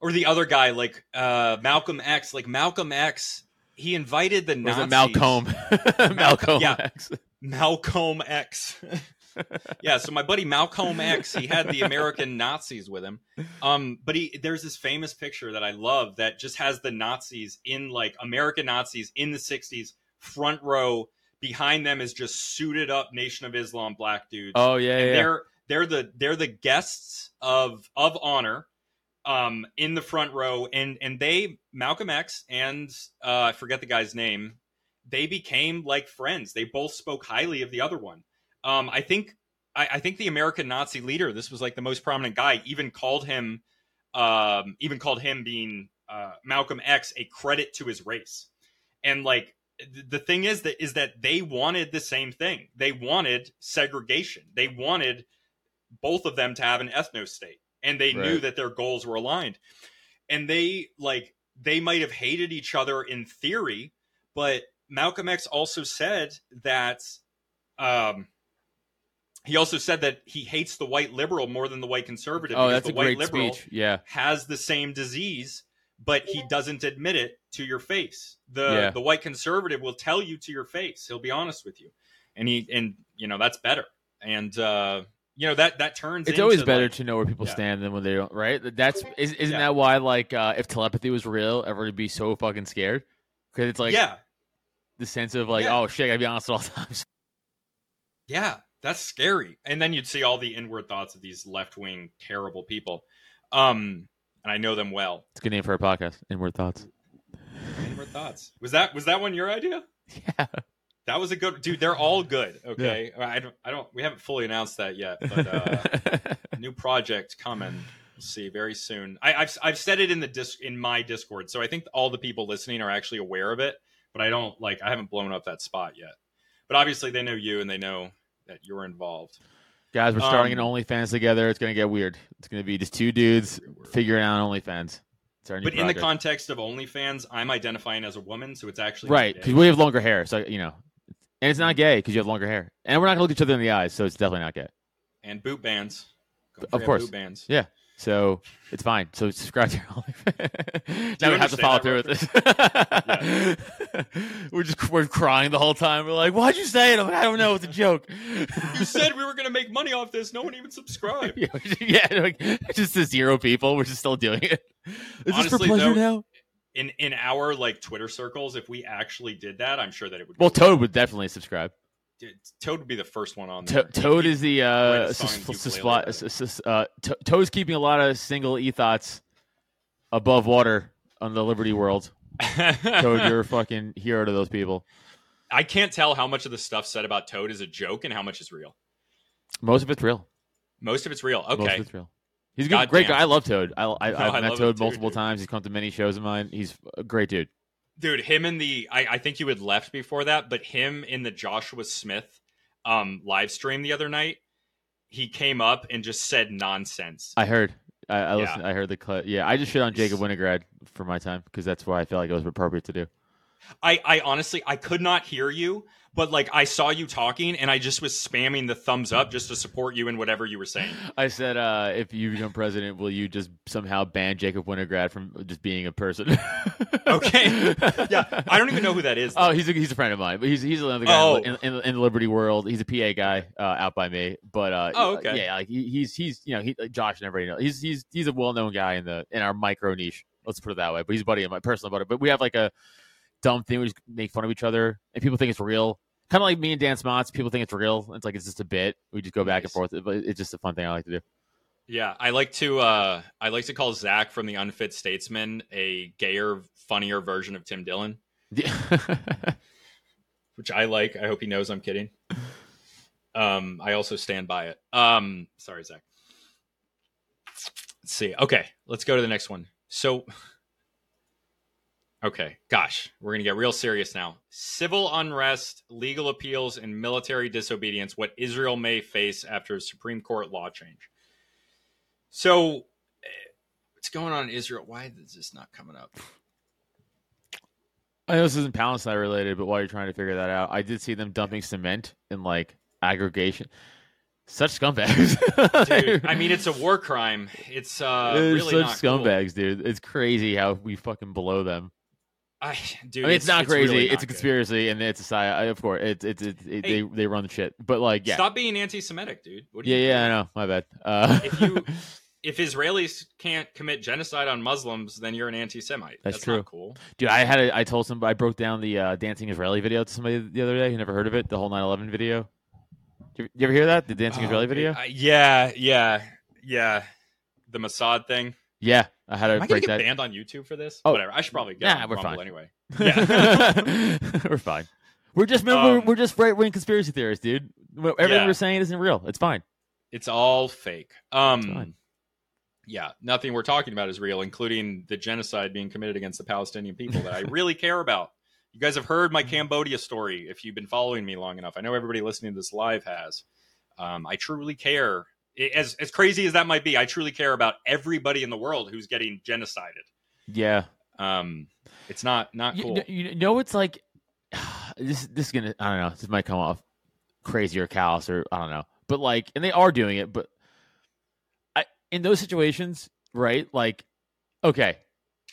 or the other guy like uh Malcolm X. Like Malcolm X, he invited the Nazis. it Malcolm? Malcolm yeah. X. Malcolm X. yeah, so my buddy Malcolm X, he had the American Nazis with him. Um, but he there's this famous picture that I love that just has the Nazis in like American Nazis in the 60s, front row. Behind them is just suited up Nation of Islam black dudes. Oh yeah, and yeah. they're they're the they're the guests of of honor um in the front row and and they Malcolm X and uh I forget the guy's name they became like friends they both spoke highly of the other one um I think I, I think the American Nazi leader this was like the most prominent guy even called him um even called him being uh Malcolm X a credit to his race And like the thing is that is that they wanted the same thing. They wanted segregation. They wanted both of them to have an ethno state, and they knew that their goals were aligned. And they like they might have hated each other in theory, but Malcolm X also said that um he also said that he hates the white liberal more than the white conservative Oh, that's the a white great liberal speech. Yeah. has the same disease but he doesn't admit it to your face the Yeah. the white conservative will tell you to your face he'll be honest with you and he and you know that's better and uh you know that that turns It's always better like- to know where people Yeah. stand than when they don't. Right? That's is, isn't Yeah. that why like uh, if telepathy was real, everybody would be so fucking scared because it's like yeah the sense of like Yeah. oh shit, I gotta be honest at all times. Yeah, that's scary. And then you'd see all the inward thoughts of these left wing terrible people. Um, and I know them well. It's a good name for a podcast. Inward thoughts. Inward thoughts. Was that was that one your idea? Yeah. That was a good dude. They're all good. Okay, I don't. I don't. We haven't fully announced that yet, but uh, new project coming. We'll see very soon. I, I've I've said it in the disc in my Discord, so I think all the people listening are actually aware of it. But I don't like. I haven't blown up that spot yet. But obviously, they know you and they know that you're involved. Guys, we're starting Um, an OnlyFans together. It's gonna get weird. It's gonna be just two dudes figuring out OnlyFans. It's our new But in the context of OnlyFans, I'm identifying as a woman, so it's actually right? Because we have longer hair, so you know, and it's not gay because you have longer hair, and we're not gonna look each other in the eyes, so it's definitely not gay. and boot bands. Don't Of course. boot bands. Yeah. So it's fine. So subscribe to our OnlyFans. now we have to follow through with this. we're just we're crying the whole time. We're like, "Why'd you say it?" I'm like, I don't know. It's a joke. You said we were going to make money off this. No one even subscribed. yeah, yeah, like, just the zero people. We're just still doing it. Is this Honestly, for pleasure though, now? In in our like Twitter circles, if we actually did that, I'm sure that it would. Well, Toad would definitely subscribe. Dude, Toad would be the first one on To- Toad is the uh, a song sus- in sus- ukulele. sus- sus- uh, Toad's keeping a lot of single ethos above water on the Liberty world. Toad, you're a fucking hero to those people. I can't tell how much of the stuff said about Toad is a joke and how much is real. Most of it's real. Most of it's real. Most Okay. of it's real. He's a good, great damn. guy. I love Toad. I, I, I met Toad too, multiple times. He's come to many shows of mine. He's a great dude. Dude him in the I, I think you had left before that but him in the joshua smith um live stream the other night he came up and just said nonsense I heard. I, I Yeah. listened. I heard the cut. Yeah, I just shit on Jacob Winograd for my time because that's why I feel like it was appropriate to do. I, I honestly i could not hear you but like i saw you talking and i just was spamming the thumbs up just to support you in whatever you were saying I said, uh, if you become president, will you just somehow ban Jacob Winograd from just being a person? Okay. yeah i don't even know who that is Oh, he's a, he's a friend of mine, but he's he's another guy Oh. in, in, in the Liberty world. He's a PA guy uh, out by me, but uh, Oh, okay. yeah, like he, he's he's you know he like Josh and everybody knows he's he's he's a well known guy in the in our micro niche. Let's put it that way. But he's a buddy of my personal buddy. But we have like a dumb thing. We just make fun of each other, and people think it's real. Kind of like me and Dan Smots. People think it's real. It's like it's just a bit. We just go back and forth. But it's just a fun thing I like to do. yeah i like to uh i like to call zach from the unfit statesman a gayer funnier version of tim dillon which I like. I hope he knows I'm kidding. Um, I also stand by it. Um, sorry, Zach. Let's see. Okay, let's go to the next one. So, okay, gosh, we're gonna get real serious now. Civil unrest, legal appeals, and military disobedience. What Israel may face after a Supreme Court law change. So, eh, what's going on in Israel? Why is this not coming up? I know this isn't Palestine related, but while you're trying to figure that out, I did see them dumping cement in like aggregation. Such scumbags, Dude, I mean, it's a war crime. It's uh, really such not cool. scumbags, dude. It's crazy how we fucking blow them. I, dude, I mean, it's, not crazy. really it's not a good. conspiracy, and it's a sci. Of course, it's it's, it's it, Hey. they they run the shit. But like, yeah, Stop being anti-Semitic, dude. What do yeah, you yeah. I know. My bad. Uh, If you- If Israelis can't commit genocide on Muslims, then you're an anti-Semite. That's That's, true. not cool. dude, I had a, I told somebody I broke down the uh, dancing Israeli video to somebody the other day who never heard of it. The whole 9/11 video. You, you ever hear that? The dancing Oh, Israeli video? I- yeah, yeah, yeah. The Mossad thing. Yeah, I had to Am I gonna break get that. banned on YouTube for this? Oh. Whatever. I should probably get Nah, on we're Rumble fine. anyway. Yeah. we're fine. We're just remember Um, we're just right wing conspiracy theorists, dude. Everything Yeah. we're saying isn't real. It's fine. it's all fake. Um, fine. yeah, nothing we're talking about is real, including the genocide being committed against the Palestinian people that I really care about. You guys have heard my Cambodia story if you've been following me long enough. I know everybody listening to this live has. Um, I truly care. As as crazy as that might be, I truly care about everybody in the world who's getting genocided. Yeah. Um, it's not not cool. You, you know, it's like this. This is gonna. I don't know. This might come off crazy or callous or I don't know. But like, and they are doing it. But I in those situations, right? Like, okay,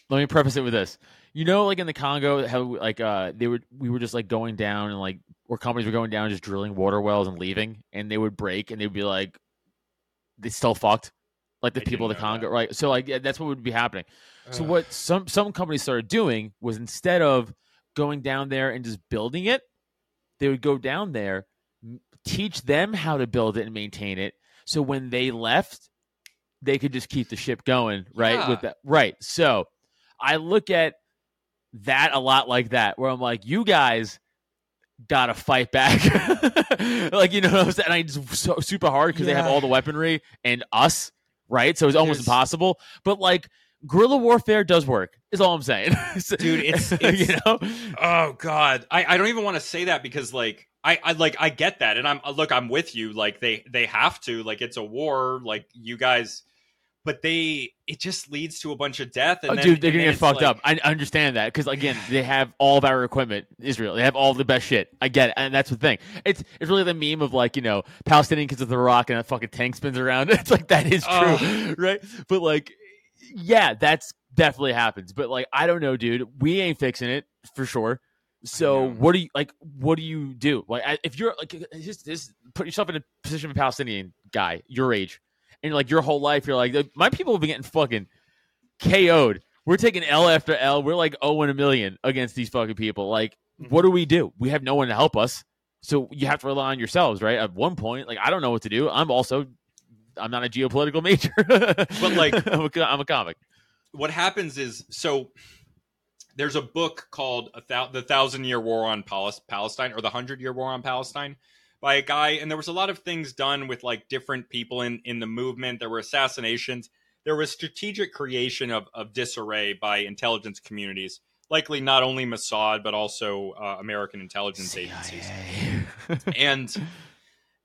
let me preface it with this. You know, like in the Congo, how like uh they would we were just like going down and like where companies were going down just drilling water wells and leaving, and they would break and they'd be like, they still fucked, like the I people of the Congo, that. right? So like yeah, that's what would be happening. So what some some companies started doing was instead of going down there and just building it, they would go down there, teach them how to build it and maintain it. So when they left, they could just keep the ship going, right? Yeah. With that, right? So I look at that a lot like that, where I'm like, you guys gotta fight back, like you know what I'm saying? And I just so super hard because they have all the weaponry and us, right? So it's almost There's- impossible. But like guerrilla warfare does work. Is all I'm saying, Dude, it's- you know, Oh God, I, I don't even want to say that because like I, I like I get that, and I'm look, I'm with you. Like they they have to like it's a war. Like you guys, but they it just leads to a bunch of death. And oh, then, dude, they're gonna get fucked like- up. I understand that because again, they have all of our equipment. Israel, they have all the best shit. I get it, and that's the thing. It's it's really the meme of like you know Palestinian kids with the rock and a fucking tank spins around. It's like that is true, right? But like, yeah, that's definitely happens. But like, I don't know, dude. We ain't fixing it for sure. So what do you like? What do you do? Like, if you're like, just, just put yourself in a position of a Palestinian guy your age, and like your whole life, you're like, my people have been getting fucking KO'd. We're taking L after L. We're like 0 and a million against these fucking people. Like, Mm-hmm. what do we do? We have no one to help us. So you have to rely on yourselves, right? At one point, like I don't know what to do. I'm also I'm not a geopolitical major. but like- I'm a, I'm a comic. what happens is so there's a book called a thou- the thousand year war on Palis- palestine or the hundred year war on palestine by a guy and there was a lot of things done with like different people in in the movement. There were assassinations. There was strategic creation of, of disarray by intelligence communities. Likely not only mossad but also uh, american intelligence agencies. And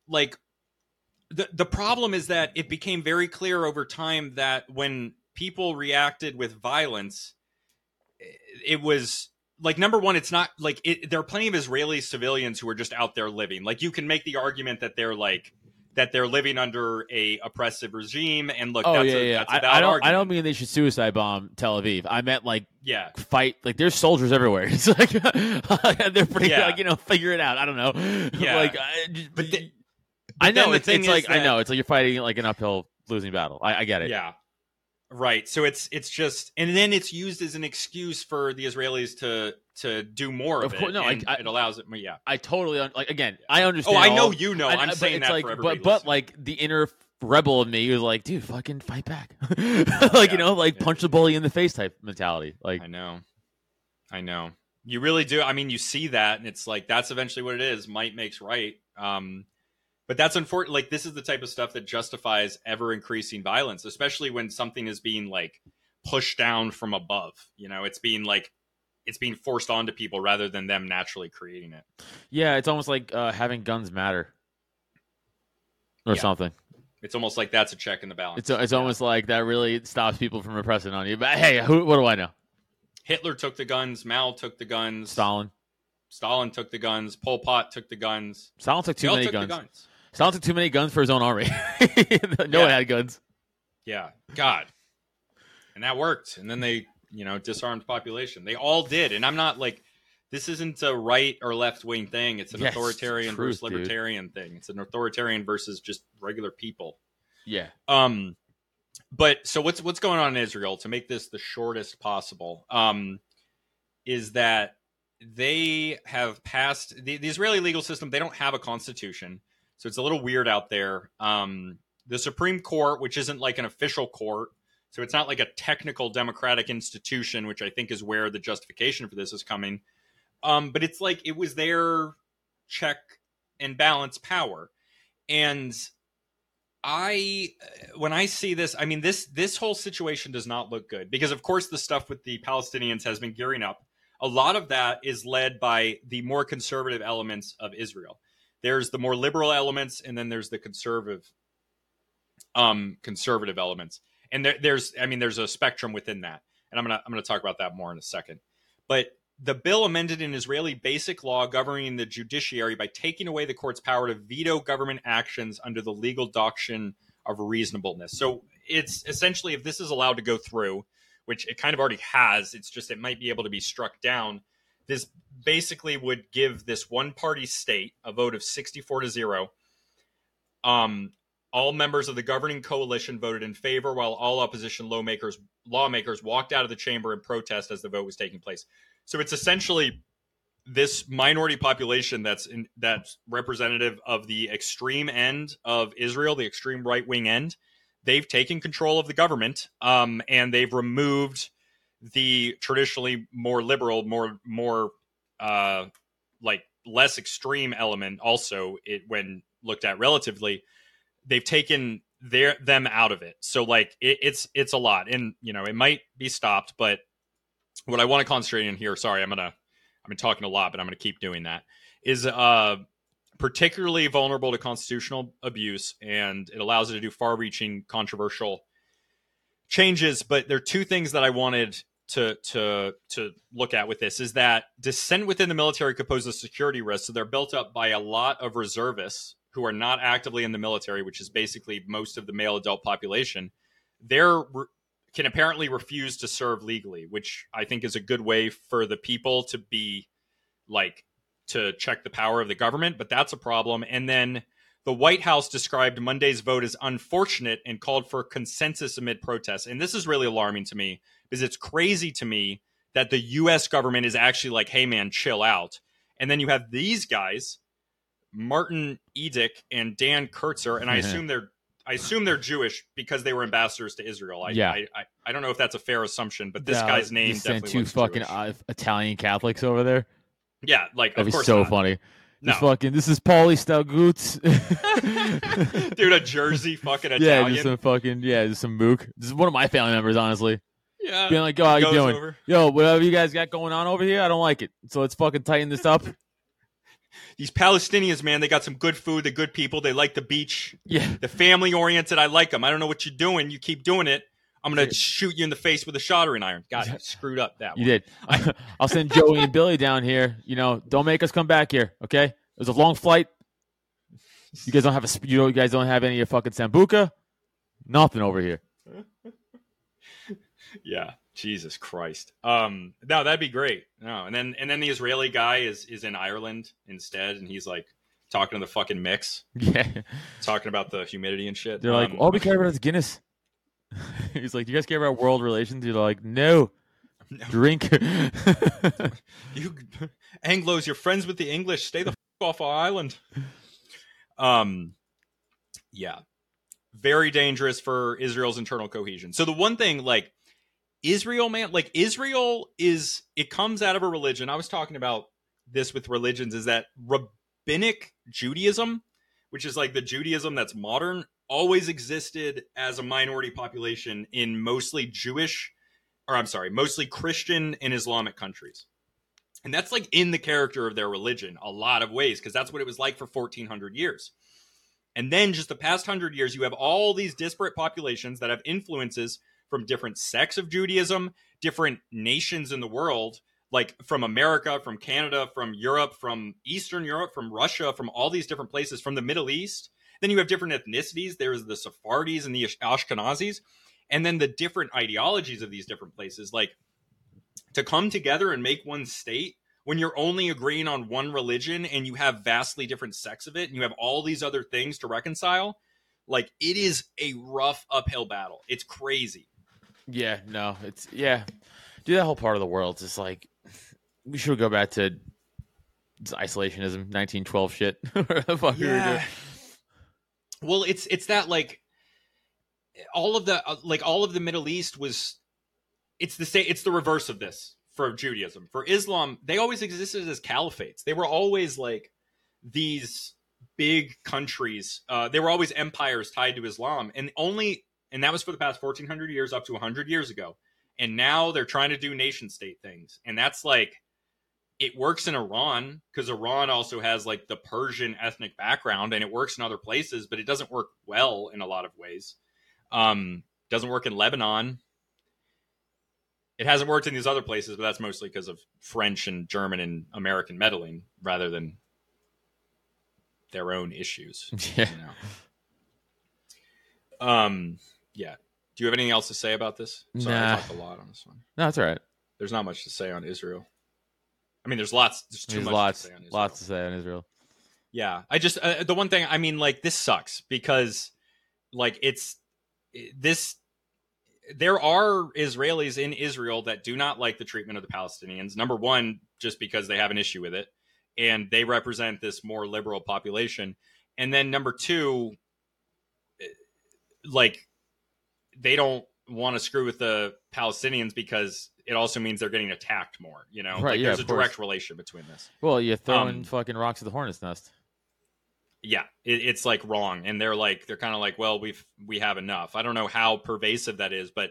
like the the problem is that it became very clear over time that when people reacted with violence it was like number one it's not like it, there are plenty of israeli civilians who are just out there living like you can make the argument that they're like that they're living under a oppressive regime and look oh that's yeah, a, yeah. that's a I, valid I don't. argument I don't mean they should suicide bomb Tel Aviv. I meant like yeah fight. Like there's soldiers everywhere. It's like they're pretty Yeah. like you know figure it out. I don't know. Yeah. like I, just, But the- I know the it's, it's like I know it's like you're fighting like an uphill losing battle. I, I get it. Yeah. Right. So it's it's just and then it's used as an excuse for the Israelis to to do more of, Of course- it. no, I- I- it allows it. Yeah. I totally un- like again. I understand. Oh. I know all- you know. I- I'm saying it's that like, for everybody. but but listening. like the inner rebel of me was like, dude, fucking fight back. like Yeah. you know, like Yeah. punch the bully in the face type mentality. Like I know. I know. You really do. I mean, you see that, and it's like that's eventually what it is. Might makes right. Um, but that's unfortunate. Like this is the type of stuff that justifies ever increasing violence, especially when something is being like pushed down from above. You know, it's being like it's being forced onto people rather than them naturally creating it. yeah, it's almost like uh, having guns matter or Yeah. something. It's almost like that's a check in the balance. It's it's Yeah. almost like that really stops people from repressing on you. But hey, who what do I know? Hitler took the guns. Mao took the guns. Stalin. Stalin took the guns. Pol Pot took the guns. Stalin took too many took guns. guns. Stalin took too many guns for his own army. no Yeah. one had guns. Yeah, God, and that worked. And then they, you know, disarmed population. They all did. And I'm not like this isn't a right or left wing thing. It's an Yes, authoritarian truth, versus dude. libertarian thing. It's an authoritarian versus just regular people. Yeah. Um, but so what's what's going on in Israel to make this the shortest possible? Um, is that they have passed the, the Israeli legal system. They don't have a constitution, so it's a little weird out there. Um, the Supreme Court, which isn't like an official court, so it's not like a technical democratic institution, which I think is where the justification for this is coming. Um, but it's like it was their check and balance power, and I when I see this, I mean this this whole situation does not look good because of course the stuff with the Palestinians has been gearing up. a lot of that is led by the more conservative elements of Israel. There's the more liberal elements, and then there's the conservative, um, conservative elements. And there, there's, I mean, there's a spectrum within that, and I'm gonna I'm gonna talk about that more in a second. But the bill amended an Israeli basic law governing the judiciary by taking away the court's power to veto government actions under the legal doctrine of reasonableness. So it's essentially if this is allowed to go through, which it kind of already has, it's just it might be able to be struck down. This basically would give this one party state a vote of 64 to 0. Um all members of the governing coalition voted in favor while all opposition lawmakers lawmakers walked out of the chamber in protest as the vote was taking place. So it's essentially this minority population that's in, that's representative of the extreme end of Israel, the extreme right wing end. They've taken control of the government, um, and they've removed the traditionally more liberal, more more uh, like less extreme element. Also, it when looked at relatively, they've taken their them out of it. So like it, it's it's a lot, and you know it might be stopped, but what I want to concentrate in here, sorry, I'm gonna I've been talking a lot, but I'm gonna keep doing that, is uh particularly vulnerable to constitutional abuse and it allows it to do far reaching controversial changes. But there are two things that I wanted to to to look at with this is that dissent within the military could pose a security risk. So they're built up by a lot of reservists who are not actively in the military, which is basically most of the male adult population. They're can apparently refuse to serve legally, which I think is a good way for the people to be like to check the power of the government, but that's a problem. And then the White House described Monday's vote as unfortunate and called for consensus amid protests. And this is really alarming to me because it's crazy to me that the US government is actually like, hey man, chill out. And then you have these guys, Martin Indyk and Dan Kurtzer, and I assume they're I assume they're Jewish because they were ambassadors to Israel. I, Yeah. I, I, I don't know if that's a fair assumption, but this Yeah, guy's name sent two fucking uh, Italian Catholics over there. yeah, like That'd of be course so not. funny. No. This fucking this is Paulie Stalgutz. dude, a Jersey fucking yeah, Italian. just some fucking yeah, just some mook. This is one of my family members, honestly. Yeah, Being like, "Oh, how you doing? over. Yo, whatever you guys got going on over here, I don't like it. So let's fucking tighten this up." These Palestinians, man, they got some good food. They're good people. They like the beach. Yeah, The family oriented. I like them. I don't know what you're doing. You keep doing it. I'm gonna shoot you in the face with a soldering iron. God, you screwed up that one. you one. did. I'll send Joey and Billy down here. You know, don't make us come back here, okay? It was a long flight. You guys don't have a. You know, you guys don't have any of your fucking sambuca. Nothing over here. Yeah, Jesus Christ. Um, no, that'd be great. No, and then and then the Israeli guy is is in Ireland instead, and he's like talking to the fucking micks, Yeah, talking about the humidity and shit. they're like, Um, all we care about is Guinness. He's like, do you guys care about world relations? You're like, no, No. drink. you Anglo's, you're friends with the English. Stay the f- off our island. Um, yeah, very dangerous for Israel's internal cohesion. So the one thing, like Israel, man, like Israel is it comes out of a religion. I was talking about this with religions. Is that rabbinic Judaism, which is like the Judaism that's modern, always existed as a minority population in mostly Jewish or I'm sorry, mostly Christian and Islamic countries. And that's like in the character of their religion a lot of ways because that's what it was like for 1400 years. And then just the past 100 years you have all these disparate populations that have influences from different sects of Judaism, different nations in the world, like from America, from Canada, from Europe, from Eastern Europe, from Russia, from all these different places, from the Middle East. Then you have different ethnicities. There's the Sephardis and the Ashkenazis and then the different ideologies of these different places like to come together and make one state when you're only agreeing on one religion and you have vastly different sects of it and you have all these other things to reconcile like it is a rough uphill battle it's crazy yeah, no, it's yeah. Do that whole part of the world just like we should go back to isolationism, 1912 shit. Whatever the fuck we well it's it's that like all of the uh, like all of the middle east was it's the same it's the reverse of this for judaism. For islam they always existed as caliphates. They were always like these big countries uh they were always empires tied to islam. And only and that was for the past 1400 years up to 100 years ago and now they're trying to do nation state things and that's like it works in Iran because Iran also has like the Persian ethnic background and it works in other places, but it doesn't work well in a lot of ways. Um, doesn't work in Lebanon. It hasn't worked in these other places, but that's mostly because of French and German and American meddling rather than their own issues. Yeah. You know? Um. Yeah. Do you have anything else to say about this? Sorry, Nah. I talked a lot on this one. No, that's all right. There's not much to say on Israel. I mean, there's lots. There's too There's much lots, to say on Israel. lots to say on Israel. Yeah, I just uh, the one thing I mean, like this sucks because, like, it's this. There are Israelis in Israel that do not like the treatment of the Palestinians. Number one, just because they have an issue with it, and they represent this more liberal population. And then number two, like, they don't want to screw with the Palestinians because it also means they're getting attacked more. You know, Right, like yeah, there's a course. direct relation between this. Well, you're throwing Um, fucking rocks at the hornet's nest. yeah it, it's like wrong and they're like they're kind of like well we've we have enough i don't know how pervasive that is but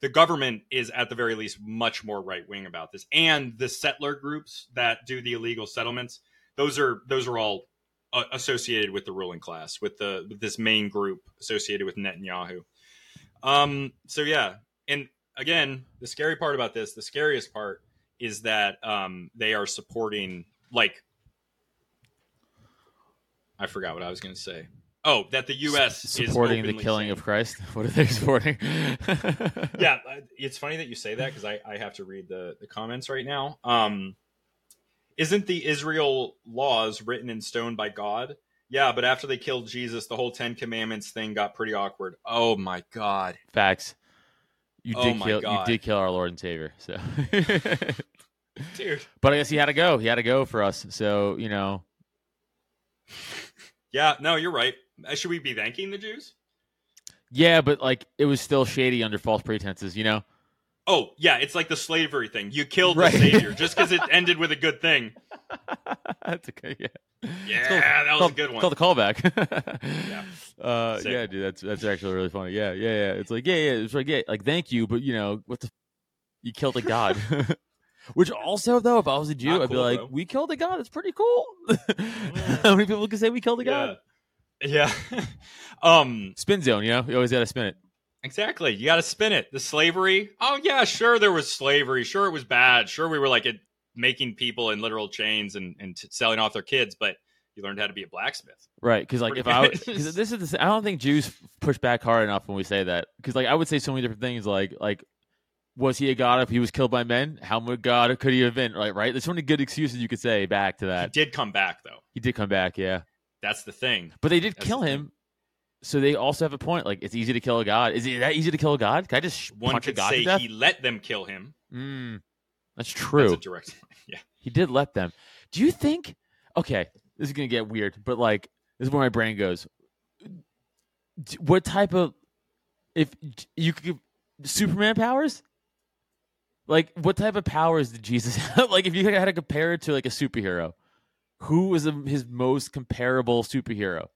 the government is at the very least much more right wing about this and the settler groups that do the illegal settlements those are those are all uh, associated with the ruling class with the with this main group associated with netanyahu um so yeah and again the scary part about this the scariest part is that um they are supporting like I forgot what I was going to say. Oh, that the U.S. is supporting the killing saying- of Christ. What are they supporting? yeah, uh, it's funny that you say that because I, I have to read the, the comments right now. Um, isn't the Israel laws written in stone by God? Yeah, but after they killed Jesus, the whole Ten Commandments thing got pretty awkward. Oh my God, Facts. You Oh did kill. God. You did kill our Lord and Savior. So, dude. but I guess he had to go. He had to go for us. So you know, Yeah, no, you're right. Uh, Should we be thanking the Jews? yeah, but like it was still shady under false pretenses. You know. Oh, yeah, it's like the slavery thing. You killed Right. the Savior just because it ended with a good thing. That's okay. Yeah. Yeah, It's called- that was called- a good one. Called a callback. Yeah. Uh, yeah, dude, that's that's actually really funny. Yeah, yeah, yeah. It's like, yeah, yeah. It's like, yeah, like thank you, but you know, what the? You killed a god. Which also, though, if I was a Jew, Not I'd be like, bro. we killed a god. It's pretty cool. How many people can say we killed a god? Yeah. Yeah. um, Spin zone, you know, you always got to spin it. Exactly. You got to spin it. The slavery. Oh, yeah, sure, there was slavery. Sure, it was bad. Sure, we were like it, making people in literal chains and, and t- selling off their kids, but you learned how to be a blacksmith. Right, because like if I, because this is, the, I don't think Jews push back hard enough when we say that. Because like I would say so many different things, like like was he a god if he was killed by men? How much god could he have been? Like right, there's so many good excuses you could say back to that. He did come back, though. He did come back, yeah, That's the thing. but they did That's kill the him. So they also have a point. Like it's easy to kill a god. Is it that easy to kill a god? Can I just One punch a god say he let them kill him. Mm, that's That's true. a direct. Yeah. He did let them. Do you think? Okay, this is gonna get weird, but like this is where my brain goes. What type of if you could give Superman powers? Like what type of powers did Jesus have? like if you had to compare it to like a superhero, who was his most comparable superhero?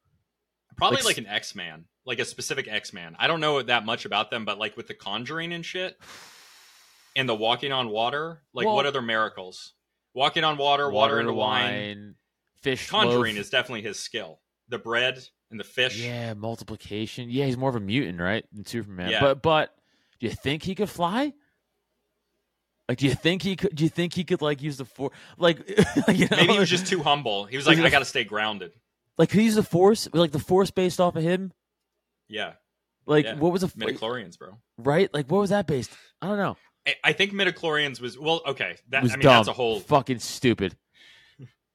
Probably Like- like, an X Man, like a specific X Man. I don't know that much about them, but like with the Conjuring and shit, and the walking on water, like Well- what other miracles? Walking on water, water, into wine. fish. Conjuring loaf. is definitely his skill. The bread and the fish. Yeah, multiplication. Yeah, he's more of a mutant, right, than Superman. Yeah. But but do you think he could fly? Like, do you think he could? Do you think he could like use the force? Like, you know, Maybe he was just too humble. He was like, I got to stay grounded. Like could he use the force? Like the force based off of him? Yeah, Like Yeah. what was the midichlorians, bro. right? Like what was that based? I don't know. I, I think midichlorians was well, okay. That was I mean, dumb. that's a whole. fucking stupid.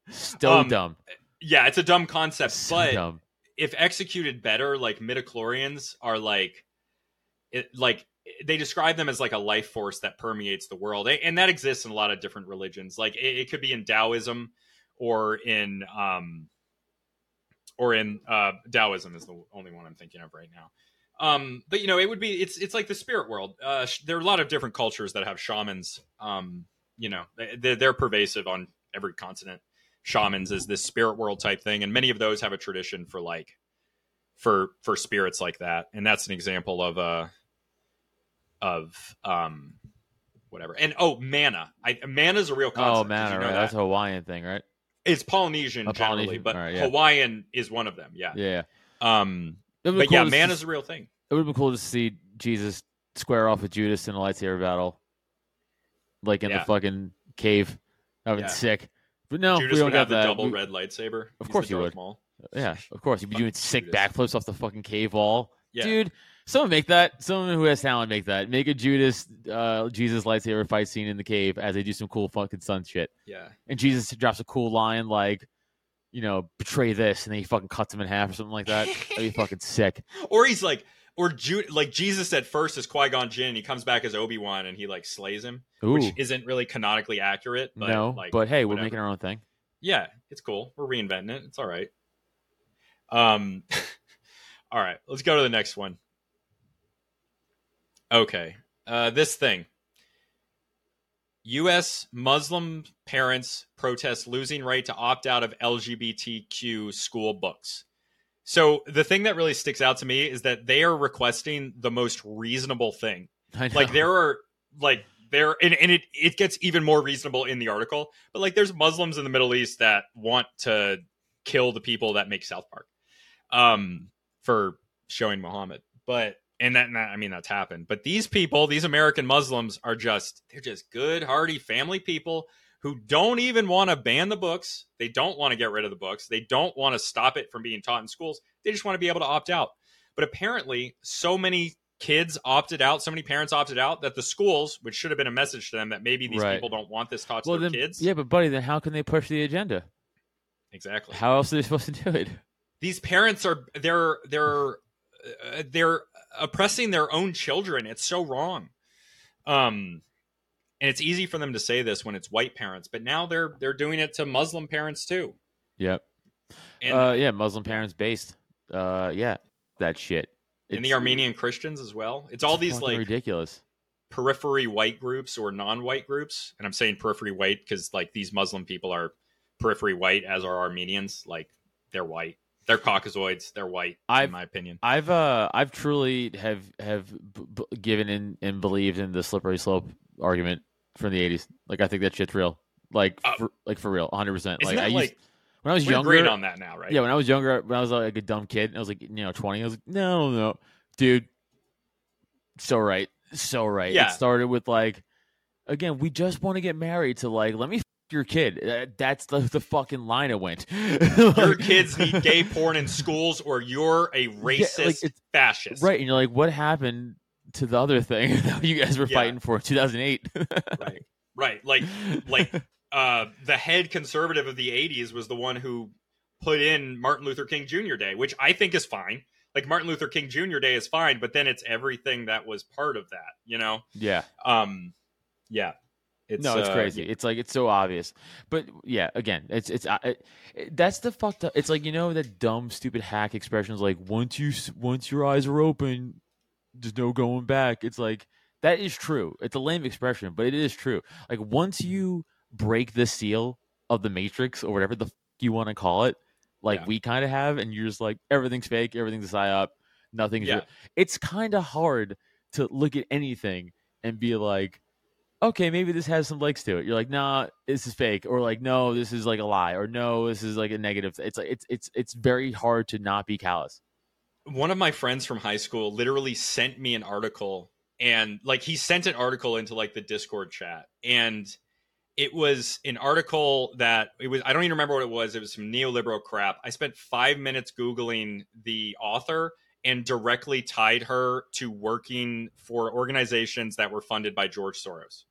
So Um, dumb. Yeah, it's a dumb concept, So but dumb. if executed better, like midichlorians are like, it like they describe them as like a life force that permeates the world, and that exists in a lot of different religions. Like it, it could be in Taoism or in um or in uh Taoism is the only one I'm thinking of right now. Um, but you know, it would be it's it's like the spirit world. Uh, sh- there are a lot of different cultures that have shamans. Um, you know, they- they're, they're pervasive on every continent. Shamans is this spirit world type thing, and many of those have a tradition for like for for spirits like that. And that's an example of a of um whatever. And oh, mana. I, mana's a real concept. Oh, Did man, you know right. that? That's a Hawaiian thing, right? It's Polynesian Oh, generally, Polynesian. but right, yeah. Hawaiian is one of them. Yeah. Yeah. Um. But yeah, cool to mana's see- a real thing. It would have been cool to see Jesus square off with Judas in a lightsaber battle, like in Yeah. the fucking cave. That would Yeah. be sick. But no, Judas we don't would have the that. double We- red lightsaber. Of course he would. Maul. Yeah, of course. You'd be doing sick Judas. backflips off the fucking cave wall. Yeah. Dude, someone make that. Someone who has talent make that. Make a Judas, uh, Jesus lightsaber fight scene in the cave as they do some cool fucking sun shit. Yeah. And Jesus drops a cool line like, you know, betray this, and then he fucking cuts him in half or something like that. That'd be fucking sick. Or he's like, or Ju- like Jesus at first is Qui Gon Jinn. He comes back as Obi Wan and he like slays him, Ooh, which isn't really canonically accurate. But no, like, but hey, we're making our own thing. yeah, it's cool. We're reinventing it. It's all right. Um, all right. Let's go to the next one. Okay, uh, this thing. U.S. Muslim parents protest losing right to opt out of LGBTQ school books. So the thing that really sticks out to me is that they are requesting the most reasonable thing. Like there are like there and, and it it gets even more reasonable in the article. But like there's Muslims in the Middle East that want to kill the people that make South Park. Um for showing Muhammad. But and that, and that I mean that's happened. But these people, these American Muslims are just they're just good, hearty family people who don't even want to ban the books. They don't want to get rid of the books. They don't want to stop it from being taught in schools. They just want to be able to opt out. But apparently, so many kids opted out, so many parents opted out that the schools, which should have been a message to them that maybe these Right. people don't want this taught to well, their then, kids. yeah, but buddy, then how can they push the agenda? Exactly. How else are they supposed to do it? these parents are they're they're uh, they're oppressing their own children it's so wrong um and it's easy for them to say this when it's white parents but now they're they're doing it to muslim parents too Yep. and, uh, yeah, Muslim parents based. Uh, yeah, that shit. and the armenian christians as well it's all these like ridiculous. periphery white groups or non-white groups and i'm saying periphery white because like these muslim people are periphery white as are armenians like they're white they're caucasoids they're white I've- in my opinion I've uh I've truly have have b- b- given in and believed in the slippery slope argument from the '80s. Like I think that shit's real. Like Uh, for, like for real, 100. percent Like I like used when I was younger. agreeing on that now right Yeah, when I was younger, when I was like a dumb kid, I was like you know 20. I was like no no, dude, so right, so right. Yeah. It started with like again, we just want to get married to like let me. Your kid. Uh, That's the, the fucking line it went. your kids need gay porn in schools or you're a racist it's- fascist. Right, and you're like, what happened to the other thing that you guys were Yeah. fighting for in 2008? Right. Right. Like like uh the head conservative of the 80s was the one who put in Martin Luther King Jr. Day, which I think is fine. Like Martin Luther King Jr. Day is fine, but then it's everything that was part of that, you know? yeah, Um yeah. It's, no, it's uh, crazy. It's like it's so obvious, but yeah, again, it's it's uh, it, that's the fucked up. It's like you know that dumb, stupid hack expressions like once you once your eyes are open, there's no going back. It's like that is true. It's a lame expression, but it is true. Like once you break the seal of the matrix or whatever the f- you want to call it, like Yeah. we kind of have, and you're just like everything's fake, everything's a psyop, nothing's. Yeah. real. It's kind of hard to look at anything and be like, okay, maybe this has some legs to it. You're like, nah, this is fake, or like, no, this is like a lie, or no, this is like a negative. It's like it's it's it's very hard to not be callous. one of my friends from high school literally sent me an article and like he sent an article into like the discord chat and it was an article that it was i don't even remember what it was it was some neoliberal crap i spent five minutes googling the author and directly tied her to working for organizations that were funded by george soros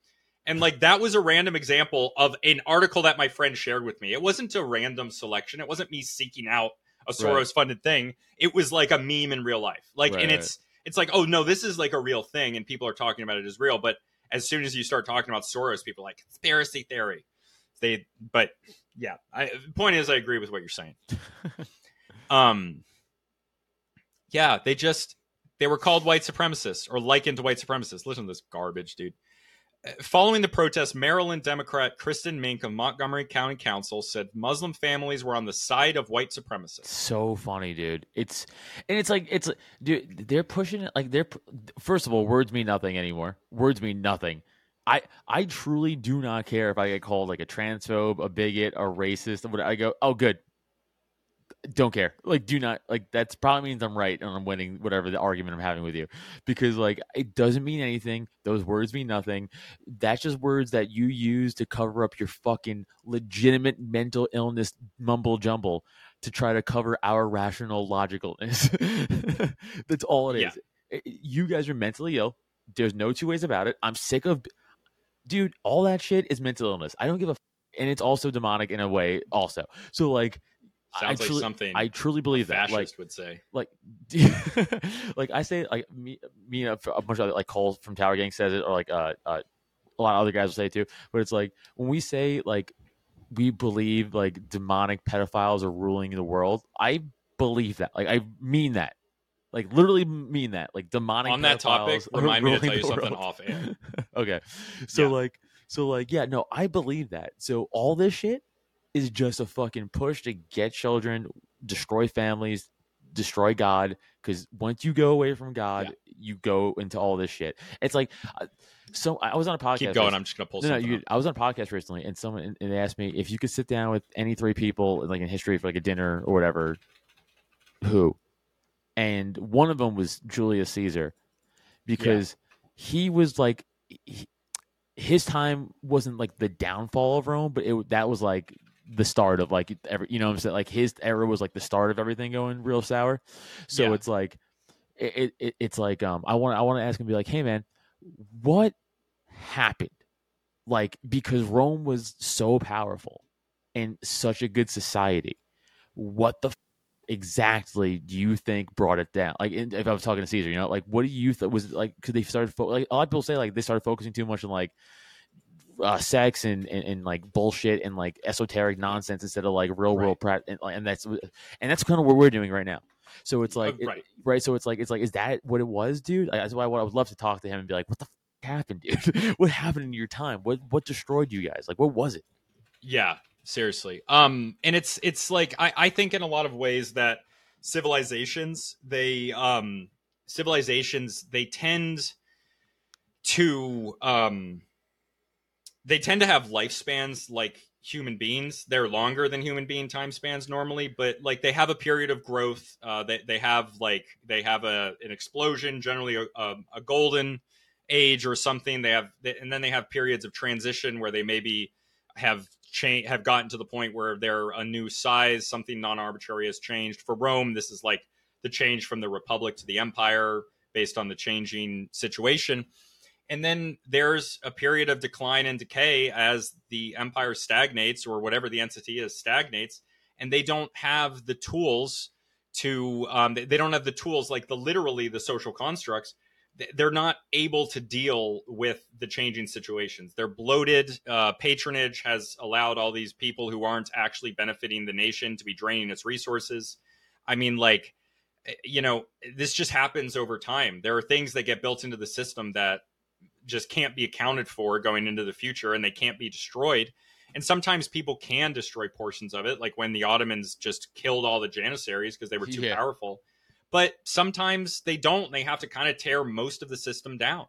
and like that was a random example of an article that my friend shared with me. It wasn't a random selection. It wasn't me seeking out a soros funded thing. It was like a meme in real life. Like Right, and right. it's it's like oh no this is like a real thing and people are talking about it as real. But as soon as you start talking about soros people are like conspiracy theory. They but yeah i the point is i agree with what you're saying. Um yeah they just they were called white supremacists or likened to white supremacists. Listen to this garbage dude Following the protest, Maryland Democrat Kristin Mink of Montgomery County Council said Muslim families were on the side of white supremacists. so funny, dude. It's and it's like it's dude. They're pushing it like they're. First of all, words mean nothing anymore. Words mean nothing. I I truly do not care if I get called like a transphobe, a bigot, a racist. I go, oh, good. Don't care. Like, do not like. That's probably means I'm right and I'm winning whatever the argument I'm having with you, because like it doesn't mean anything. Those words mean nothing. That's just words that you use to cover up your fucking legitimate mental illness mumble jumble to try to cover our rational logicalness. That's all it is. Yeah. You guys are mentally ill. There's no two ways about it. I'm sick of dude, all that shit is mental illness. I don't give a, f- and it's also demonic in a way, also. So like, Sounds I truly, like something I truly believe that. Like, would say, like, like I say, like me, me, and a bunch of other, like Cole from Tower Gang says it, or like uh, uh, a lot of other guys will say it too. But it's like when we say like we believe like demonic pedophiles are ruling the world. I believe that. Like I mean that. Like literally mean that. Like demonic. On that topic, remind me to tell you something off air. okay, so yeah. like, so like, yeah, no, I believe that. So all this shit is just a fucking push to get children, destroy families, destroy God. Because once you go away from God, yeah. you go into all this shit. It's like, uh, so I was on a podcast. Keep going. I'm just gonna pull. No, no. You, I was on a podcast recently, and someone and they asked me if you could sit down with any three people, like in history, for like a dinner or whatever. Who? and one of them was Julius Caesar because yeah. he was like he, his time wasn't like the downfall of Rome, but it that was like the start of like every you know I'm saying like his era was like the start of everything going real sour. So yeah. it's like it, it it's like um I want I want to ask him be like, "Hey man, what happened?" Like because Rome was so powerful and such a good society. What the f- exactly do you think brought it down? Like, if I was talking to Caesar, you know, like, what do you think was like? Because they started fo- like a lot of people say like they started focusing too much on like uh, sex and, and, and like bullshit and like esoteric nonsense instead of like real world practice and, and that's and that's kind of what we're doing right now. So it's like, uh, right. It, right. So it's like, it's like, is that what it was, dude? That's why I would love to talk to him and be like, what the f- happened, dude? what happened in your time? What, what destroyed you guys? Like, what was it? Yeah seriously um and it's it's like i i think in a lot of ways that civilizations they um civilizations they tend to um they tend to have lifespans like human beings they're longer than human being time spans normally but like they have a period of growth uh they, they have like they have a an explosion generally a, a, a golden age or something they have and then they have periods of transition where they maybe have change have gotten to the point where they're a new size, something non-arbitrary has changed. For Rome, this is like the change from the republic to the empire based on the changing situation. And then there's a period of decline and decay as the empire stagnates or whatever the entity is stagnates, and they don't have the tools to um, they don't have the tools like the literally the social constructs they're not able to deal with the changing situations. They're bloated. Uh, patronage has allowed all these people who aren't actually benefiting the nation to be draining its resources. I mean, like, eh, you know, this just happens over time. There are things that get built into the system that just can't be accounted for going into the future and they can't be destroyed. And sometimes people can destroy portions of it, like when the Ottomans just killed all the Janissaries because they were too yeah. powerful but sometimes they don't. They have to kind of tear most of the system down.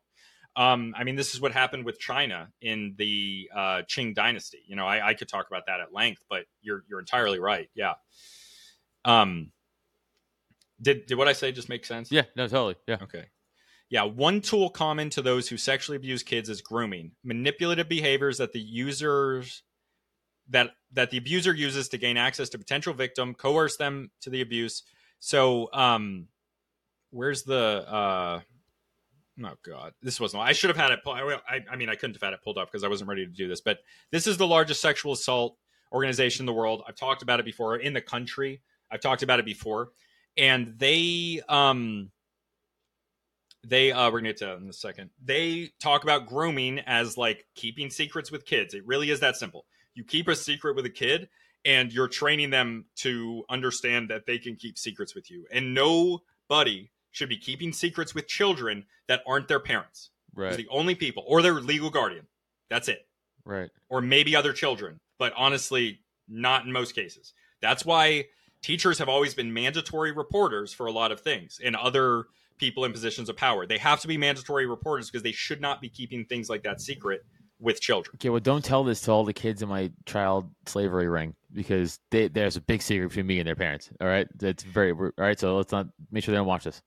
Um, I mean, this is what happened with China in the uh, Qing dynasty. You know, I, I, could talk about that at length, but you're you're entirely right. Yeah. Um. Did did what I say just make sense? Yeah. No. Totally. Yeah. Okay. Yeah. One tool common to those who sexually abuse kids is grooming, manipulative behaviors that the users that that the abuser uses to gain access to potential victim, coerce them to the abuse, so, um, where's the uh, oh god, this wasn't. I should have had it. I, I mean, I couldn't have had it pulled up because I wasn't ready to do this. But this is the largest sexual assault organization in the world. I've talked about it before in the country. I've talked about it before, and they um they uh we're gonna get to that in a second. They talk about grooming as like keeping secrets with kids. It really is that simple. You keep a secret with a kid, and you're training them to understand that they can keep secrets with you. And nobody should be keeping secrets with children that aren't their parents. Right. the only people or their legal guardian. That's it. Right. Or maybe other children, but honestly, not in most cases. That's why teachers have always been mandatory reporters for a lot of things and other people in positions of power. They have to be mandatory reporters because they should not be keeping things like that secret with children. Okay, well, don't tell this to all the kids in my child slavery ring because they, there's a big secret between me and their parents. All right, that's very all right. So let's not make sure they don't watch this.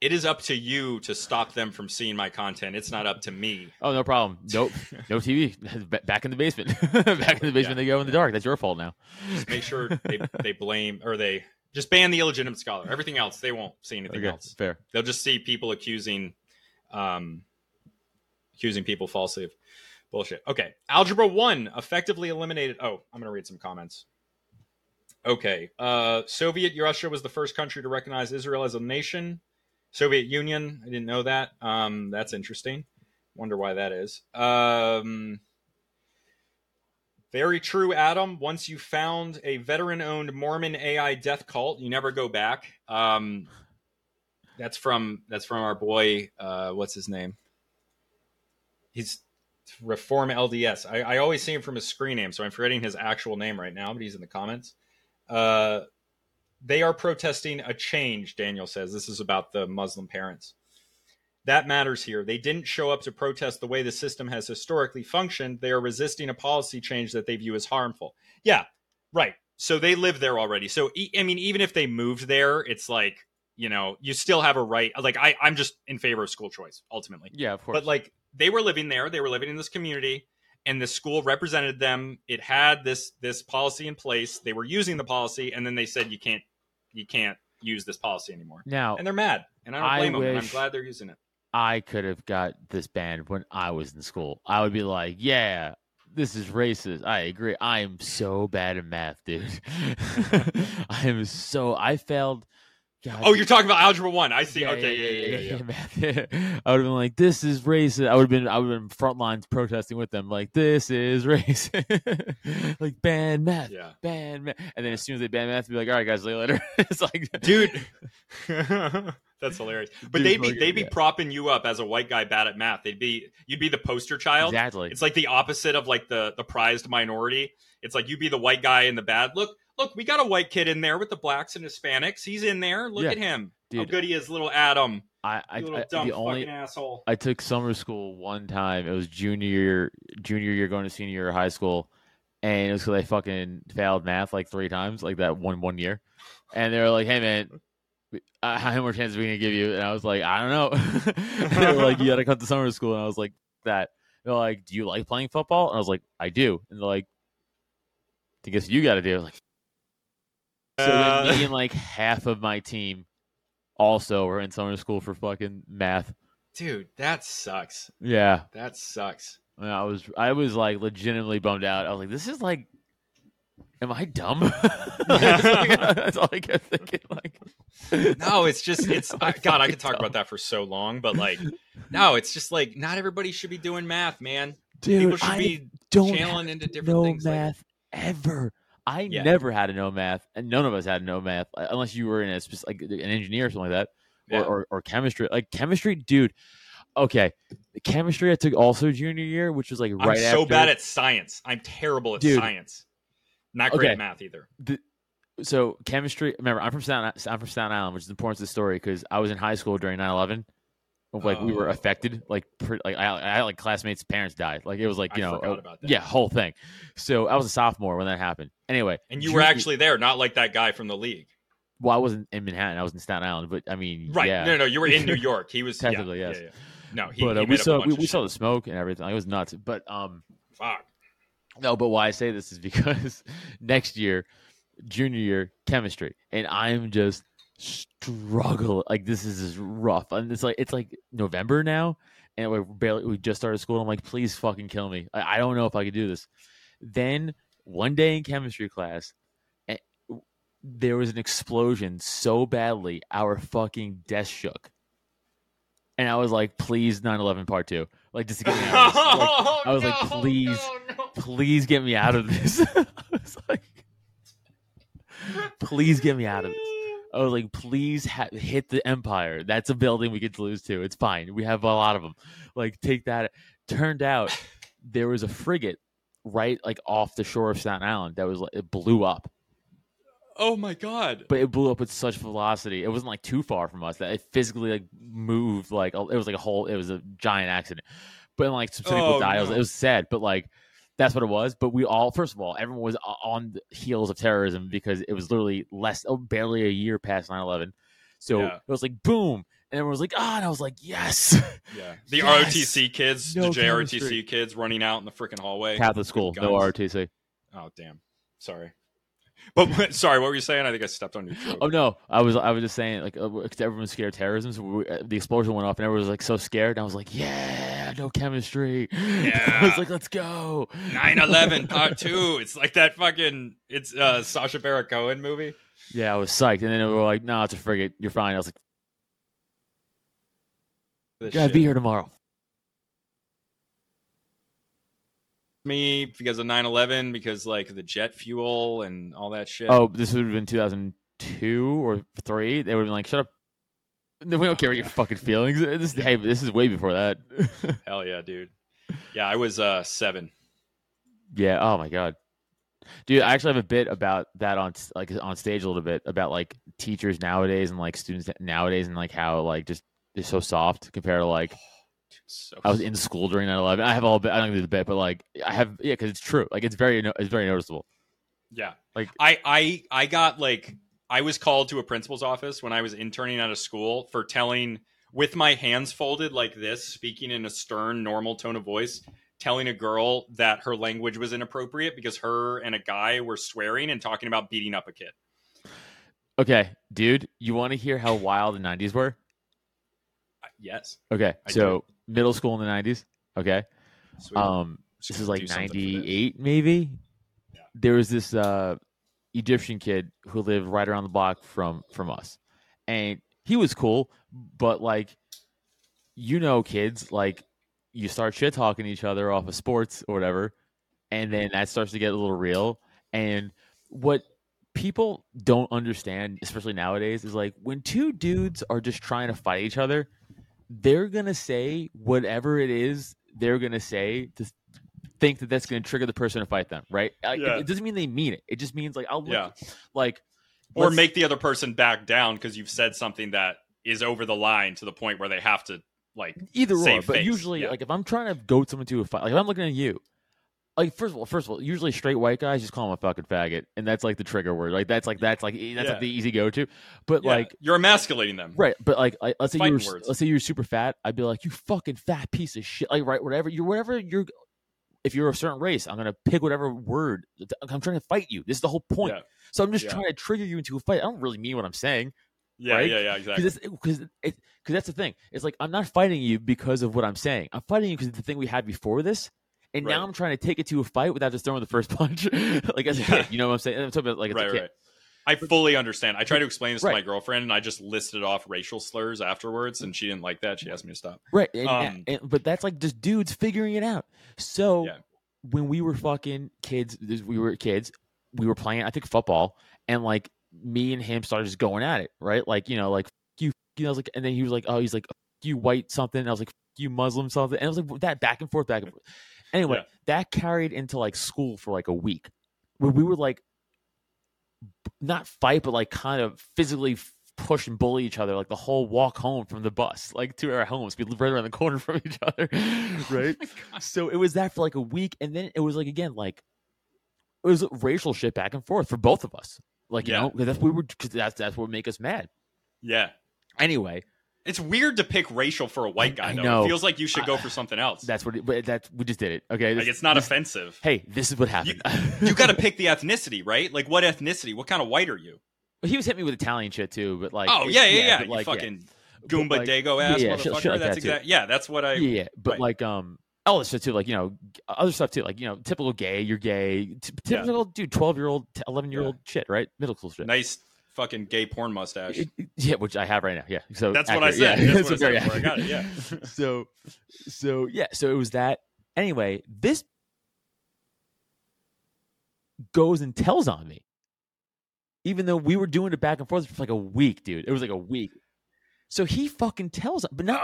It is up to you to stop them from seeing my content. It's not up to me. Oh, no problem. Nope, no TV. Back in the basement. Back in the basement, yeah. they go in the dark. That's your fault now. Just make sure they, they blame or they just ban the illegitimate scholar. Everything else, they won't see anything okay, else. Fair. They'll just see people accusing, um, accusing people falsely of bullshit. Okay, algebra one effectively eliminated. Oh, I'm gonna read some comments. Okay, uh, Soviet Russia was the first country to recognize Israel as a nation. Soviet Union, I didn't know that. Um, that's interesting. Wonder why that is. Um, very true, Adam. Once you found a veteran owned Mormon AI death cult, you never go back. Um, that's from that's from our boy. Uh, what's his name? He's Reform LDS. I, I, always see him from his screen name, so I'm forgetting his actual name right now, but he's in the comments. Uh, they are protesting a change, Daniel says. This is about the Muslim parents. That matters here. They didn't show up to protest the way the system has historically functioned. They are resisting a policy change that they view as harmful. Yeah, right. So they live there already. So, I mean, even if they moved there, it's like, you know, you still have a right. Like, I, I'm just in favor of school choice, ultimately. Yeah, of course. But, like, they were living there. They were living in this community and the school represented them. It had this this policy in place. They were using the policy, and then they said you can't you can't use this policy anymore. Now, and they're mad, and I don't blame I them. I'm glad they're using it. I could have got this banned when I was in school. I would be like, yeah, this is racist. I agree. I am so bad at math, dude. I am so I failed God. Oh, you're talking about algebra one. I see. Yeah, okay, yeah, yeah, yeah, yeah. yeah I would have been like, "This is racist." I would have been, I would have been front lines protesting with them, like, "This is racist." like, ban math, yeah, ban math. And then as soon as they ban math, be like, "All right, guys, see you later." it's like, dude, that's hilarious. But dude, they'd be they'd be propping you up as a white guy bad at math. They'd be you'd be the poster child. Exactly. It's like the opposite of like the the prized minority. It's like you be the white guy in the bad. Look, look, we got a white kid in there with the blacks and Hispanics. He's in there. Look yeah. at him. Dude, How good he is, little Adam. I, I, little I dumb the only, asshole. I took summer school one time. It was junior year, junior year going to senior year of high school, and it was because I fucking failed math like three times, like that one one year. And they were like, "Hey man, uh, how many more chances are we gonna give you?" And I was like, "I don't know." they were like, "You gotta come to summer school," and I was like, "That." They're like, "Do you like playing football?" And I was like, "I do." And they're like, "I guess you got to do." Like, so then uh, me and like half of my team also were in summer school for fucking math. Dude, that sucks. Yeah, that sucks. I was I was like legitimately bummed out. I was like, this is like, am I dumb? That's all I kept thinking. Like, no, it's just it's I, God. I could talk dumb. about that for so long, but like, no, it's just like not everybody should be doing math, man. Dude, People should I be don't channeling into different things. math like, ever. I yeah. never had a no math, and none of us had no math unless you were in a like an engineer or something like that, yeah. or, or, or chemistry. Like chemistry, dude. Okay, the chemistry I took also junior year, which was like right. I'm so after, bad at science. I'm terrible at dude, science. Not great okay. at math either. The, so chemistry. Remember, I'm from Staten, I'm from Staten Island, which is important to the story because I was in high school during 9/11 like oh. we were oh. affected like like I, I had like classmates parents died. Like it was like you I know uh, yeah whole thing. So i was a sophomore when that happened. Anyway and you were actually there not like that guy from the league. Well i wasn't in manhattan. I was in staten island but i mean right. yeah. no no you were in new york. He was technically yeah, yes. yeah, yeah. no he, but uh, he we saw we, we saw the smoke and everything. It was nuts. But um fuck. no but why i say this is because next year junior year chemistry. And i'm just struggle. Like this is rough, and it's like it's like November now, and we barely we just started school. I'm like, please fucking kill me. I, I don't know if I could do this. Then one day in chemistry class, eh, there was an explosion so badly our fucking desk shook. And I was like, please 9-11 part two. Like just to get me out of this. Like, oh, I was no, like, please, no, no. please get me out of this. I was like, please get me out of this. I was like, please ha- hit the Empire. That's a building we could lose to. It's fine. We have a lot of them. Like, take that. Turned out there was a frigate right like off the shore of Staten Island that was like it blew up. Oh my god! but it blew up with such velocity. It wasn't like too far from us that it physically like moved like it was like a whole. It was a giant accident. But like some oh people Oh, died. It was, it was sad, but like that's what it was. But we all, first of all, everyone was on the heels of terrorism because it was literally less, oh, barely a year past 9-11. So Yeah. it was like boom, and everyone was like, ah, and I was like, yes, Yeah, the Yes! ROTC kids, No the JROTC chemistry. kids running out in the freaking hallway. Catholic school, no. ROTC. Oh damn, sorry. But sorry, what were you saying? I think I stepped on your throat. Oh no, I was I was just saying like uh, 'cause everyone's scared of terrorism. So we, uh, the explosion went off and everyone was like so scared. And I was like, yeah, no chemistry. Yeah. I was like, let's go. 9/11 Part Two. It's like that fucking. It's uh Sacha Baron Cohen movie. Yeah, I was psyched, and then they were like, no, it's a frigate. You're fine. I was like, This gotta shit. be here tomorrow. Me because of 9/11, because like the jet fuel and all that shit. Oh, this would have been 2002 or three. They would have been like, shut up. No, we don't care what your fucking feelings. This hey, this is way before that. hell yeah, dude. Yeah, I was uh seven. Yeah. Oh my god, dude. I actually have a bit about that on like on stage a little bit about like teachers nowadays and like students nowadays and like how like just they're so soft compared to like So I was in school during 9/11. I have all bit. I don't do the bit, but like I have yeah, because it's true. Like it's very it's very noticeable. Yeah. Like- I I I got like I was called to a principal's office when I was interning out of school for telling with my hands folded like this, speaking in a stern, normal tone of voice, telling a girl that her language was inappropriate because her and a guy were swearing and talking about beating up a kid. Okay, dude, you want to hear how wild the 90s were? Uh, Yes. Okay, I so middle school in the 90s. Okay, Sweet. um, this is like do something for this. 98 maybe. Yeah. There was this uh Egyptian kid who lived right around the block from from us, and he was cool, but like, you know, kids like you start shit talking each other off of sports or whatever, and then that starts to get a little real. And what people don't understand, especially nowadays, is like when two dudes are just trying to fight each other, they're gonna say whatever it is they're gonna say to think that that's gonna trigger the person to fight them, right? Like, Yeah. It doesn't mean they mean it. It just means like I'll look, Yeah. like Or make the other person back down because you've said something that is over the line to the point where they have to like either or. But face, usually, yeah. like if I'm trying to goad someone to a fight, like if I'm looking at you. Like first of all, first of all, usually straight white guys just call him a fucking faggot, and that's like the trigger word. Like that's like that's like that's Yeah. like the easy go to. But Yeah, like you're emasculating them. Right, but like, I, let's say you're words. let's say you're super fat, I'd be like, you fucking fat piece of shit. Like, right, whatever you're, whatever you're. If you're a certain race, I'm gonna pick whatever word. I'm trying to fight you. This is the whole point. Yeah. So I'm just Yeah. trying to trigger you into a fight. I don't really mean what I'm saying Yeah, Right? yeah, yeah, exactly. because that's the thing. It's like I'm not fighting you because of what I'm saying. I'm fighting you because of the thing we had before this. And now I'm trying to take it to a fight without just throwing the first punch, like as a Yeah. kid. You know what I'm saying? I'm talking about like as right, a kid. right. I fully understand. I tried to explain this to my girlfriend, and I just listed off racial slurs afterwards, and she didn't like that. She asked me to stop. Right. And, Um, and- but that's like just dudes figuring it out. So Yeah. when we were fucking kids, we were kids, we were playing, I think, football, and like me and him started just going at it, right? Like, you know, like, you, you know, I was like, and then he was like, oh, he's like, you white something. And I was like, you Muslim something. And I was like, that back and forth, back and forth. Anyway, Yeah. that carried into like school for like a week where we were like, not fight, but like kind of physically push and bully each other like the whole walk home from the bus, like to our homes. be right around the corner from each other, right? Oh so it was that for like a week, and then it was like again, like it was racial shit back and forth for both of us. Like you Yeah. know, that's what we were. Cause that's that's what would make us mad. Yeah. Anyway, It's weird to pick racial for a white guy, I though. know. It feels like you should go for something else. that's what. It, but that's we just did it. Okay, like it's not this- offensive. Hey, this is what happened. You got to pick the ethnicity, right? Like what ethnicity? What kind of white are you? he was hitting me with Italian shit too, but like, oh yeah, yeah, yeah. but, you like, yeah. fucking But, Goomba like, Dago ass yeah, motherfucker. like that's that, exact. Yeah, that's what I. yeah, yeah, but right. like um all this shit too, like you know, other stuff too, like you know, typical gay, you're gay, t- Yeah. typical dude, twelve year old, eleven year old shit, right? Middle school shit. Nice fucking gay porn mustache. Yeah, which I have right now. Yeah, so That's what I said. Yeah. That's what I So very said before I got it. Yeah. so, so yeah, so it was that. Anyway, this goes and tells on me, even though we were doing it back and forth for like a week, dude. It was like a week. So he fucking tells, but not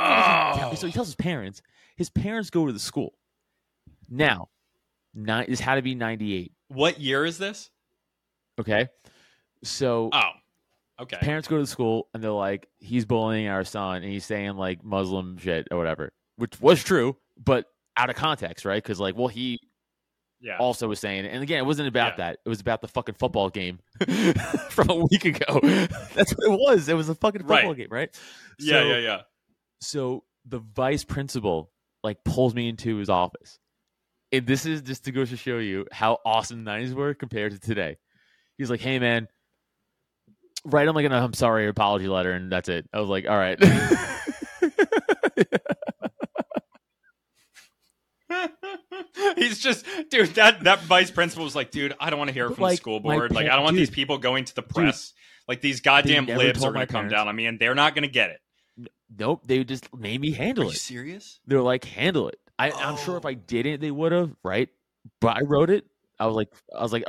he tell- Oh. so he oh. tells his parents. His parents go to the school. Now, nine, this had to be ninety eight. What year is this? Okay. So Oh, okay. parents go to the school and they're like, he's bullying our son and he's saying like Muslim shit or whatever, which was true, but out of context, right? Because like, well, he Yeah. also was saying. And again, it wasn't about Yeah. that. It was about the fucking football game from a week ago. That's what it was. It was a fucking football Right. game, right? yeah, So- yeah, yeah. So the vice principal like pulls me into his office. And this is just to go to show you how awesome the 90s were compared to today. He's like, hey man, write him like an I'm sorry apology letter, and that's it. I was like, all right. He's just, dude. That that vice principal was like, dude, I don't want to hear it But, from like, the school my board. Like, I don't want these people going to the press. like these goddamn libs told are my going to come down on me, and they're not going to get it. nope, they just made me Are handle you it. serious? They're like, handle it. I, I'm sure if Oh. I didn't, they would have, right? But I wrote it. I was like, I was like,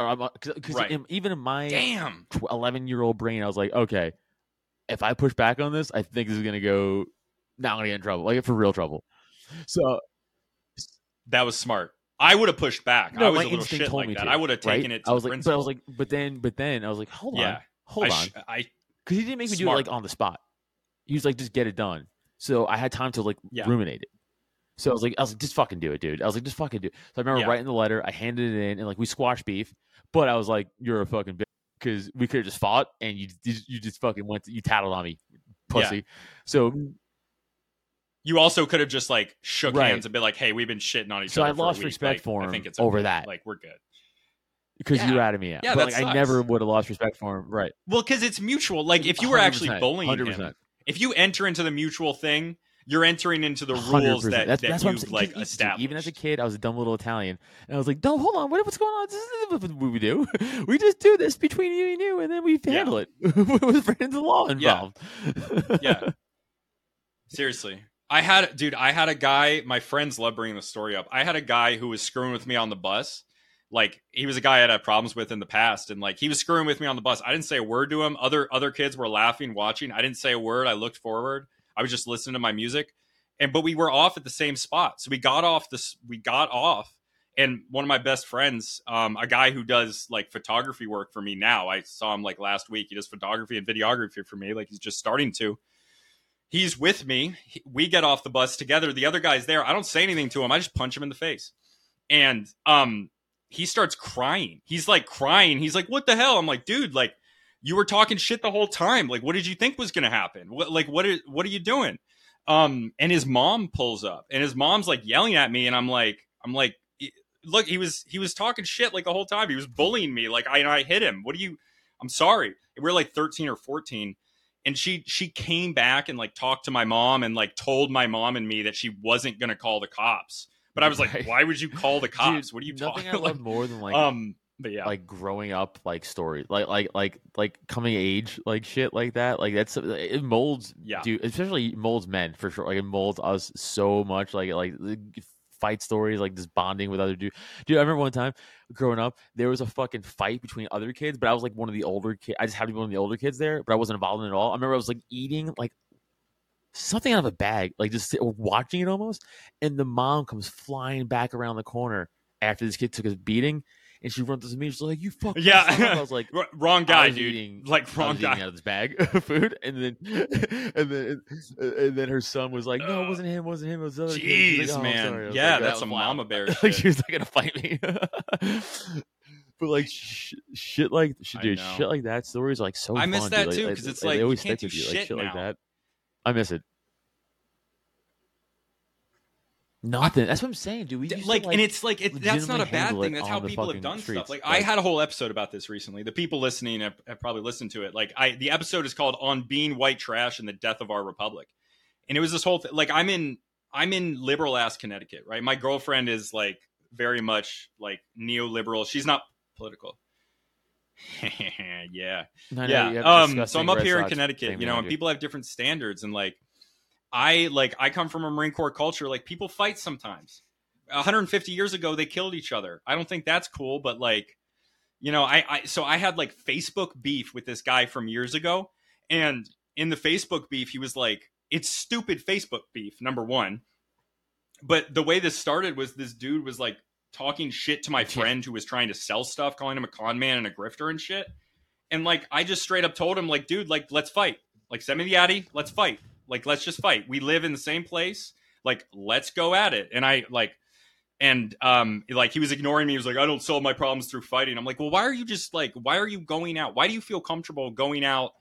because Right. Uh, even in my Damn. 11 year old brain, I was like, okay, if I push back on this, I think this is gonna go. Not gonna get in trouble, like for real trouble. So That was smart. I would have pushed back. no, I was my a little instinct shit told like me that. to. I would have taken right? it to I was the like, but I was like, but then, but then I was like, hold on, hold I, on, I because he didn't make me do it like on the spot. He was like, just get it done. So I had time to like Yeah. ruminate it. So I was like, I was like, just fucking do it, dude. I was like, just fucking do it. So I remember Yeah. writing the letter. I handed it in, and like we squashed beef. But I was like, you're a fucking bitch because we could have just fought, and you you, you just fucking went, you tattled on me, pussy. So you also could have just like shook Right. hands and been like, "Hey, we've been shitting on each So other." So I lost respect Like, for I him think it's over that. Like we're good. because you Yeah. ratted me out. Yeah, but like, I never would have lost respect for him. Right. Well, because it's mutual. Like if you were actually bullying 100%. him, if you enter into the mutual thing, you're entering into the rules 100%. that, that's, that that's you've like dude, established. Even as a kid, I was a dumb little Italian, and I was like, "No, hold on, what, what's going on? This is what we do. We just do this between you and you, and then we Yeah. handle it with friends of law Yeah. involved." Yeah. Seriously. I had dude, I had a guy, my friends love bringing the story up. I had a guy who was screwing with me on the bus. Like he was a guy I had had problems with in the past and like he was screwing with me on the bus. I didn't say a word to him. Other other kids were laughing, watching. I didn't say a word. I looked forward. I was just listening to my music. And but we were off at the same spot. So we got off this we got off and one of my best friends, um, a guy who does like photography work for me now. I saw him like last week. He does photography and videography for me. Like he's just starting to he's with me. He- We get off the bus together. The other guy's there. I don't say anything to him. I just punch him in the face. And um he starts crying. He's like crying. He's like, "What the hell?" I'm like, "Dude, like you were talking shit the whole time. Like what did you think was going to happen? What like what are what are you doing?" Um and his mom pulls up. And his mom's like yelling at me and I'm like I'm like look, he was he was talking shit like the whole time. He was bullying me like I I hit him. What do you I'm sorry. We are like 13 or 14 and she she came back and like talked to my mom and like told my mom and me that she wasn't gonna call the cops. But I was like, why would you call the cops? Dude, what are you nothing talking I love like? more than like um, but yeah, like growing up like stories like like like like coming age like shit like that like that's it molds Yeah. dude especially molds men for sure like it molds us so much like like fight stories like just bonding with other dudes dude i remember one time growing up there was a fucking fight between other kids but i was like one of the older kids i just happened to be one of the older kids there but i wasn't involved in it at all i remember i was like eating like something out of a bag like just sit- watching it almost and the mom comes flying back around the corner after this kid took his beating and she runs to me. She's like, "You fucking Yeah. I was like, wrong guy, dude. eating- like wrong guy. out of this bag of food, and then and then and then her son was like, "No, it wasn't him. It wasn't him. It was the other kid." Jeez, like, "Oh, man. sorry." I was Yeah, like, that's was some wild." mama bear like she was not gonna fight me. but like sh- shit, like sh- dude, shit like that. Stories like so. I miss fun, that dude. too, Like, 'cause it's they like, you always stick with you, like shit shit like that. I miss it. Nothing. That's what I'm saying, dude. We used to, like, and it's like it, that's not a bad thing. That's how people have done streets. stuff. Like, I had a whole episode about this recently. The people listening have, have probably listened to it. Like, I the episode is called "On Being White Trash and the Death of Our Republic," and it was this whole thing. Like, I'm in I'm in liberal ass Connecticut, right? My girlfriend is like very much like neoliberal. She's not political. yeah, know, yeah. Um, so I'm up Red here in Connecticut, you know, and people have different standards, and like, I like I come from a Marine Corps culture. Like, people fight sometimes. 150 years ago, they killed each other. I don't think that's cool, but like, you know, I, I so I had like Facebook beef with this guy from years ago, and in the Facebook beef, he was like, "It's stupid Facebook beef." Number one, but the way this started was this dude was like talking shit to my friend who was trying to sell stuff, calling him a con man and a grifter and shit. And like I just straight up told him, like, dude, like let's fight. Like send me the Addy, let's fight. Like let's just fight. We live in the same place. Like let's go at it. And I like and um like he was ignoring me. He was like i don't solve my problems through fighting. I'm like well why are you just like why are you going out? Why do you feel comfortable going out?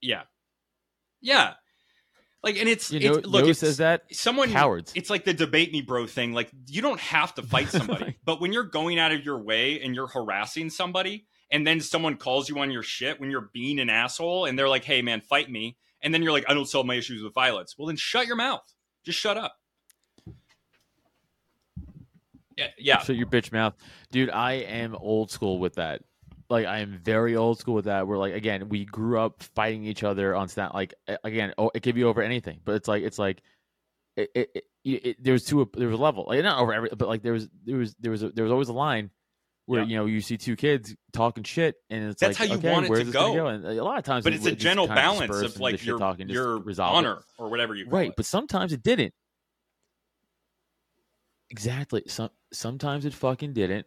Yeah. Yeah. Like and it's, You know, it's look Noah it's, says that? someone cowards. it's like the debate me bro thing. Like you don't have to fight somebody but when you're going out of your way and you're harassing somebody and then someone calls you on your shit when you're being an asshole and they're like hey man fight me and then you're like i don't solve my issues with violence well then shut your mouth just shut up yeah yeah Shut your bitch mouth, dude. I am old school with that. Like I am very old school with that. We're like again, we grew up fighting each other on snap. Like again, oh, it could be over anything, but it's like it's like it. it, it, it there was two. There was a level, like not over every, but like there was there was there was a, there was always a line where Yeah. you know you see two kids talking shit, and it's That's like how you okay, want it to gonna go. And a lot of times, but it it's a general balance of like your talking your resolve it. honor or whatever you call right it. but sometimes it didn't exactly some sometimes it fucking didn't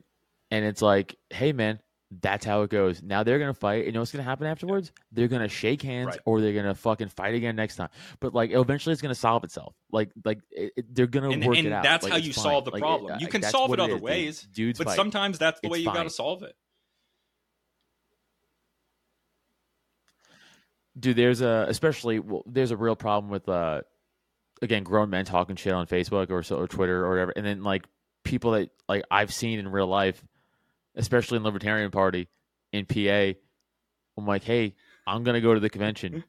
and it's like hey man that's how it goes now they're gonna fight you know what's gonna happen afterwards they're gonna shake hands Right. or they're gonna fucking fight again next time but like eventually it's gonna solve itself like like it, it- they're gonna and, work and it out that's Like, how you fine. solve the Like, problem. it- you can solve it other ways, dudes but fight. sometimes that's the It's way you got to solve it. dude there's a especially well, there's a real problem with uh again grown men talking shit on facebook or so or twitter or whatever and then like people that like i've seen in real life especially in libertarian party in pa i'm like hey i'm gonna go to the convention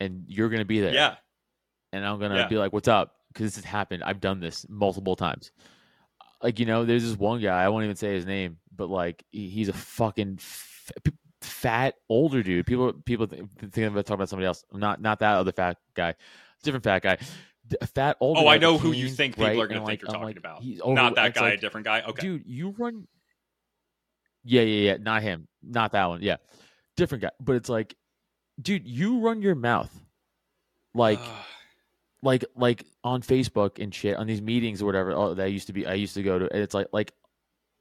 and you're gonna be there. Yeah, and i'm gonna Yeah. be like what's up? Because this has happened. I've done this multiple times. Like you know there's this one guy i won't even say his name but like he's a fucking f- fat older dude. People people th- think about talking about somebody else. Not not that other fat guy. Different fat guy. A fat older Oh, I know who you think people right? are gonna think like, you're I'm talking like, about. he's over, not that guy, a different guy. Okay, dude you run yeah yeah yeah not him not that one yeah. Different guy but it's like dude you run your mouth like like like on Facebook and shit on these meetings or whatever oh, that I used to be I used to go to and it's like like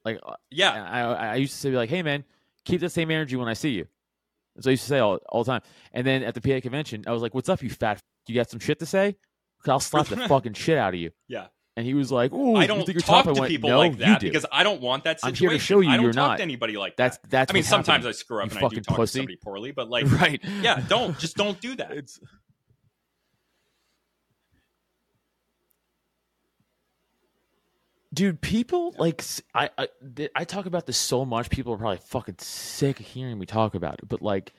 like uh, yeah, I I used to say like hey man keep the same energy when I see you. That's what I used to say all, all the time. And then at the PA convention I was like what's up you fat f- you got some shit to say? 'Cause I'll slap the fucking shit out of you. Yeah. And he was like ooh I don't think you're talk I to went, people no, like you that because I don't want that situation. I'm here to show you I don't you're talk not. to anybody like that's that. that's that's. I mean, sometimes. I screw up you and I do talk pussy. to somebody poorly, but like, right yeah, don't just don't do that. it's dude people like I, th- I talk about this so much people are probably fucking sick of hearing me talk about it but like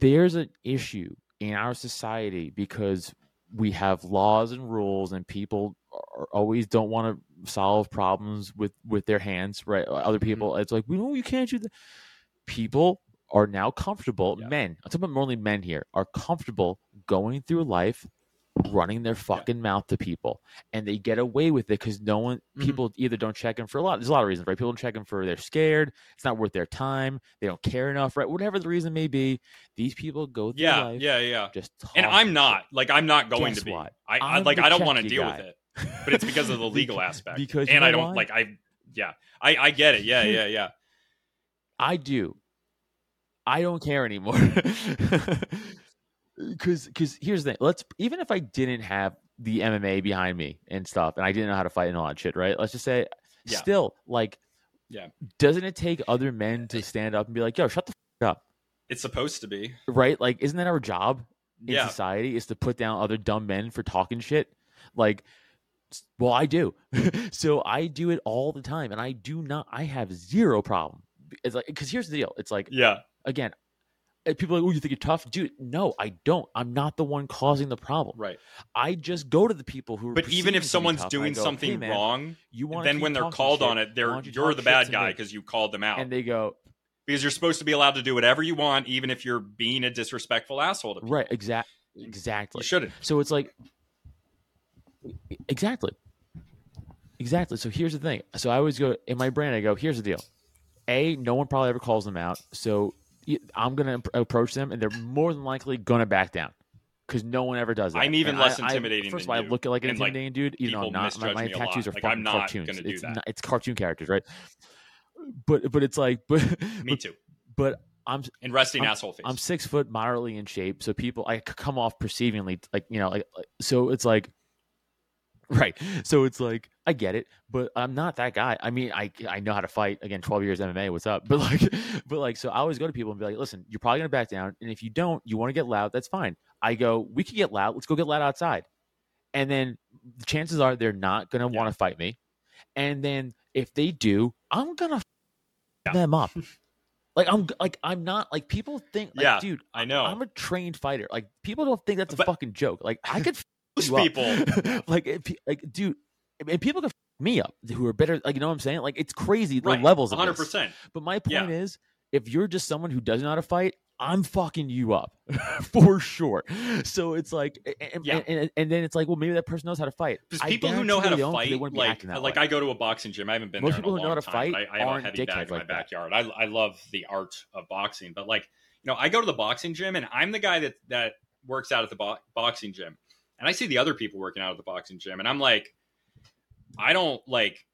there's an issue in our society because we have laws and rules and people are, always don't want to solve problems with with their hands right other mm-hmm. people it's like we know you can't do that people are now comfortable Yeah. men i'm talking about only men here are comfortable going through life running their fucking mouth to people and they get away with it because no one Mhm. people either don't check in for a lot there's a lot of reasons right people don't check in for they're scared it's not worth their time they don't care enough right whatever the reason may be these people go through Yeah, life yeah, yeah. just And I'm not like I'm not going Guess to be. what? I, I like I don't want to deal guy. with it, but it's because of the legal aspect. because and I don't like I. Yeah, I I get it. Yeah, yeah, yeah. I do. I don't care anymore. Because because here's the thing. Let's even if I didn't have the MMA behind me and stuff, and I didn't know how to fight and all that shit, right? Let's just say, Yeah. still like, Yeah. doesn't it take other men to stand up and be like, "Yo, shut the f- up," It's supposed to be. right? Like, isn't that our job in Yeah. society? Is to put down other dumb men for talking shit? Like, well, I do. so I do it all the time, and I do not. I have zero problem. It's like because here's the deal. It's like Yeah. again, people are like, oh, you think you're tough, dude? No, I don't. I'm not the one causing the problem. Right. I just go to the people who. are But even if someone's tough, doing go, something "Hey, man, wrong, you want then when they're called on it, they're you're the bad guy because you called them out. and they go because you're supposed to be allowed to do whatever you want, even if you're being a disrespectful asshole right, exact, You exactly. shouldn't. So it's like exactly, exactly. So here's the thing. So I always go in my brain. I go, here's the deal. A, no one probably ever calls them out. So I'm gonna approach them, and they're more than likely gonna back down because no one ever does that. I'm even And less I- I- intimidating First than of all, I look like an And, like, intimidating dude, even though I'm not. My, my me a lot. tattoos are Like, fucking cartoons. it's that. not- it's cartoon characters, right? But but it's like but Me too. but I'm and resting I'm- asshole face. I'm six foot, moderately in shape, so people I come off perceivingly like you know, like- so it's like, right. So it's like I get it, but I'm not that guy. I mean, I I know how to fight. Again, 12 years MMA. What's up? But like, but like, so I always go to people and be like, listen, you're probably gonna back down, and if you don't, you want to get loud. That's fine. I go, we can get loud. Let's go get loud outside, and then the chances are they're not gonna want to fight me, and then if they do, I'm gonna f- Yeah. them up. Like I'm like I'm not like people think like Yeah, dude I know. I'm a trained fighter. Like people don't think that's a But- fucking joke. Like I could people, like if like dude, and people can f- me up who are better. Like you know what I'm saying? Like it's crazy the levels One hundred percent. But my point Yeah. is, if you're just someone who doesn't know how to fight, I'm fucking you up for sure. So it's like, and, Yeah. and, and, and then it's like, well, maybe that person knows how to fight. Because people who know how to fight, they wouldn't be like like way. I go to a boxing gym. I haven't been Most there in people a who know how to time. fight I, I have a heavy bag in my like that. backyard. I I love the art of boxing, but like you know, I go to the boxing gym and I'm the guy that that works out at the bo- boxing gym, and I see the other people working out at the boxing gym, and I'm like, I don't like.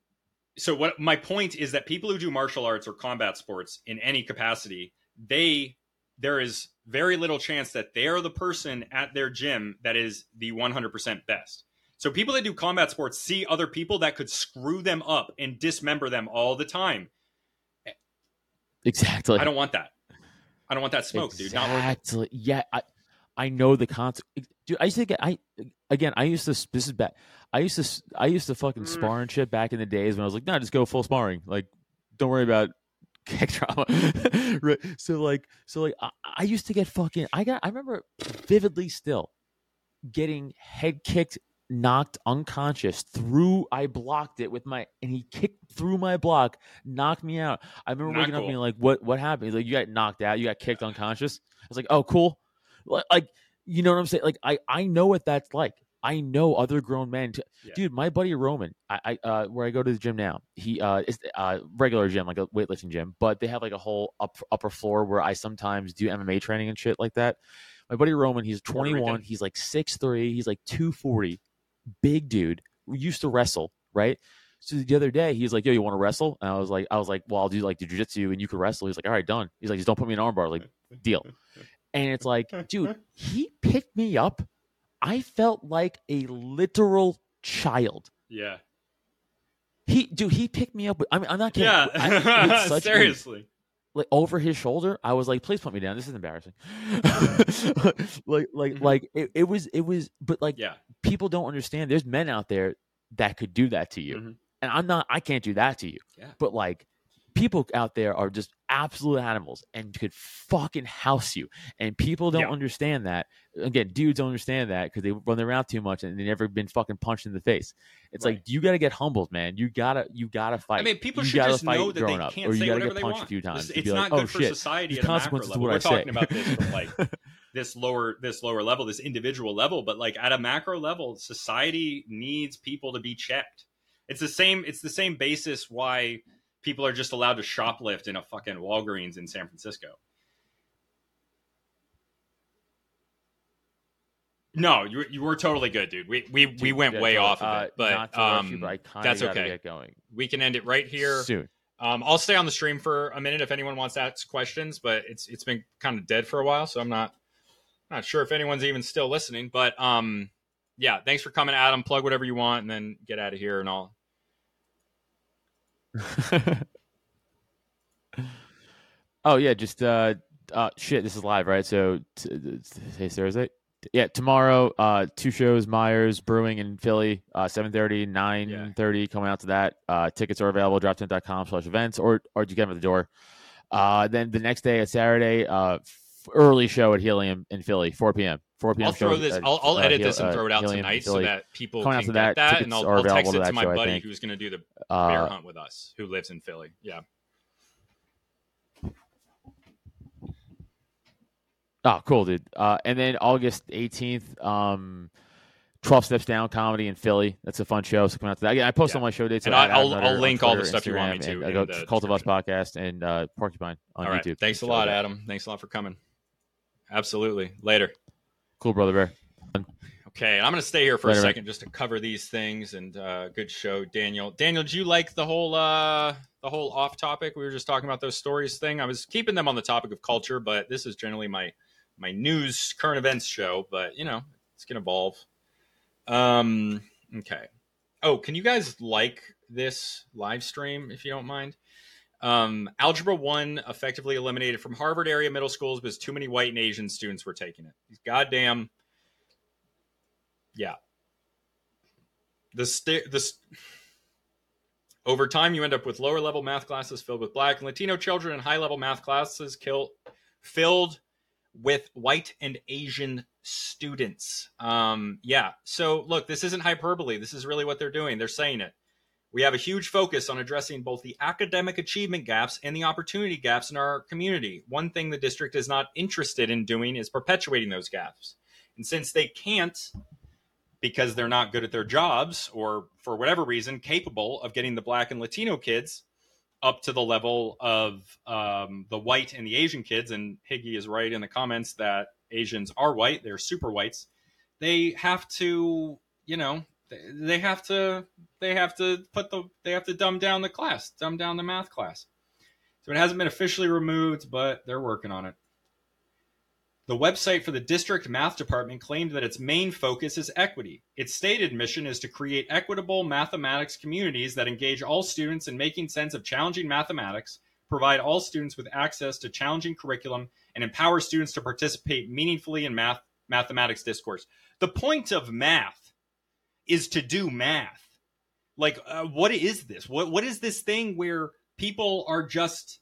So what my point is that people who do martial arts or combat sports in any capacity, they there is very little chance that they are the person at their gym that is the 100% best. So people that do combat sports see other people that could screw them up and dismember them all the time. Exactly. I don't want that. I don't want that smoke, dude. Not worth it. Exactly. Yeah, I I know the concept. Dude, I used to get I again. I used to. This is bad. I used to. I used to fucking Mm. spar and shit back in the days when I was like, no, just go full sparring. Like, don't worry about kick trauma. right. So like, so like, I, I used to get fucking. I got. I remember vividly still getting head kicked, knocked unconscious through. I blocked it with my, and he kicked through my block, knocked me out. I remember Not waking up being like, "What? What happened?" He's like, "You got knocked out. You got kicked unconscious." I was like, "Oh, cool." Like, you know what I'm saying? Like, I I know what that's like. I know other grown men. T- Yeah. Dude, my buddy Roman, I, I uh, where I go to the gym now, he uh, it's uh regular gym, like a weightlifting gym, but they have like a whole up, upper floor where I sometimes do MMA training and shit like that. My buddy Roman, he's 21, he's like 6'3, he's like 240, big dude. We used to wrestle, right? So the other day, he's like, "Yo, you want to wrestle?" And I was like, "I was like, well, I'll do like the jujitsu, and you can wrestle." He's like, "All right, done." He's like, "Just don't put me in an armbar." Like, deal. And it's like, dude, he picked me up. I felt like a literal child. Yeah. He, dude, he picked me up. With, I mean, I'm not kidding. Yeah. I, with such a- Seriously. like over his shoulder. I was like, please put me down. This is embarrassing. like, like, Mhm. like it, it was, it was. But like, Yeah. people don't understand. There's men out there that could do that to you, Mhm. and I'm not. I can't do that to you. Yeah. But like, people out there are just absolute animals and could fucking house you. And people don't Yeah. understand that. Again, dudes don't understand that because they run their mouth too much and they never been fucking punched in the face. It's Right. like you got to get humbled, man. You gotta, you gotta fight. I mean, people you should just fight know that they up, can't or you say gotta whatever get they punched want. a few times. It's, not like, good oh, for shit. society at a macro consequences to level. what We're talking about this from like this lower this lower level, this individual level, but like at a macro level, society needs people to be checked. It's the same. It's the same basis why people are just allowed to shoplift in a fucking Walgreens in San Francisco. No, you you were totally good, dude. We we we went way off of Uh, it, but not um, you, but that's okay. Get going we can end it right here. soon. Um, I'll stay on the stream for a minute if anyone wants to ask questions, but it's it's been kind of dead for a while, so I'm not not sure if anyone's even still listening. But um, yeah, thanks for coming, Adam. Plug whatever you want, and then get out of here, and I'll. oh yeah, just uh, uh, shit. This is live, right? So t- today's Thursday. Yeah, tomorrow, uh, two shows: Myers Brewing in Philly, uh, 7.30, 9.30, Coming out to that. Uh, tickets are available. Droptent.com slash events, or or you get them at the door. Uh, then the next day, a Saturday, uh, f- early show at Helium in Philly, 4 p.m. 4 p.m. I'll throw show, this. I'll, I'll uh, edit this and uh, throw it out tonight so that people can get that, that, and I'll, I'll text it to my show, buddy who's going to do the Uh, bear hunt with us, who lives in Philly. Yeah. Oh, cool, dude. Uh, and then August 18th, um, 12 Steps Down comedy in Philly. That's a fun show. So come out to that. Again, I post Yeah. all my show dates. And I- I'll- I'll on link all the stuff you want me to I go Cult of Us podcast and uh, Porcupine on All right. YouTube. Thanks a lot, Adam. Thanks a lot for coming. Absolutely. Later. Cool, brother bear. Okay, I'm going to stay here for Later, a man. second just to cover these things and uh, good show, Daniel. Daniel, do you like the whole uh, the whole off topic? We were just talking about those stories thing. I was keeping them on the topic of culture, but this is generally my my news current events show. But you know, it's going to evolve. Um, okay. Oh, can you guys like this live stream if you don't mind? Um, Algebra one effectively eliminated from Harvard area middle schools because too many white and Asian students were taking it. These goddamn yeah. The st- the st- over time you end up with lower level math classes filled with black and Latino children and high level math classes kill- filled with white and Asian students. Um, yeah. So look, this isn't hyperbole. This is really what they're doing. They're saying it. We have a huge focus on addressing both the academic achievement gaps and the opportunity gaps in our community. One thing the district is not interested in doing is perpetuating those gaps. And since they can't, because they're not good at their jobs or for whatever reason capable of getting the black and Latino kids up to the level of um, the white and the Asian kids, and Higgy is right in the comments that Asians are white, they're super whites. They have to, you know, they have to, they have to put the, they have to dumb down the class, dumb down the math class. So it hasn't been officially removed, but they're working on it. The website for the district math department claimed that its main focus is equity. Its stated mission is to create equitable mathematics communities that engage all students in making sense of challenging mathematics, provide all students with access to challenging curriculum, and empower students to participate meaningfully in math mathematics discourse. The point of math is to do math. Like, uh, what is this? What what is this thing where people are just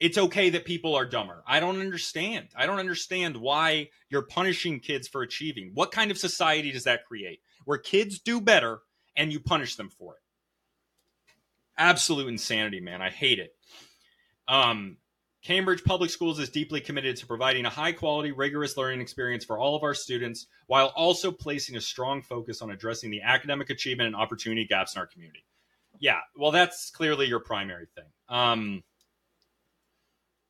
it's okay that people are dumber. I don't understand. I don't understand why you're punishing kids for achieving. What kind of society does that create? Where kids do better and you punish them for it. Absolute insanity, man. I hate it. Um, Cambridge Public Schools is deeply committed to providing a high quality, rigorous learning experience for all of our students while also placing a strong focus on addressing the academic achievement and opportunity gaps in our community. Yeah, well, that's clearly your primary thing. Um,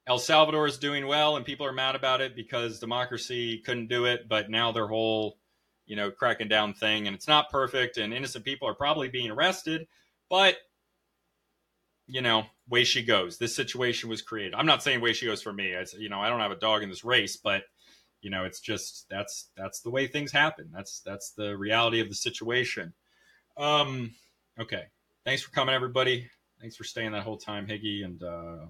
El Salvador is doing well, and people are mad about it because democracy couldn't do it. But now their whole, you know, cracking down thing, and it's not perfect, and innocent people are probably being arrested. But you know, way she goes. This situation was created. I'm not saying way she goes for me. I, you know, I don't have a dog in this race, but you know, it's just that's that's the way things happen. That's that's the reality of the situation. Um, okay. Thanks for coming, everybody. Thanks for staying that whole time, Higgy, and uh,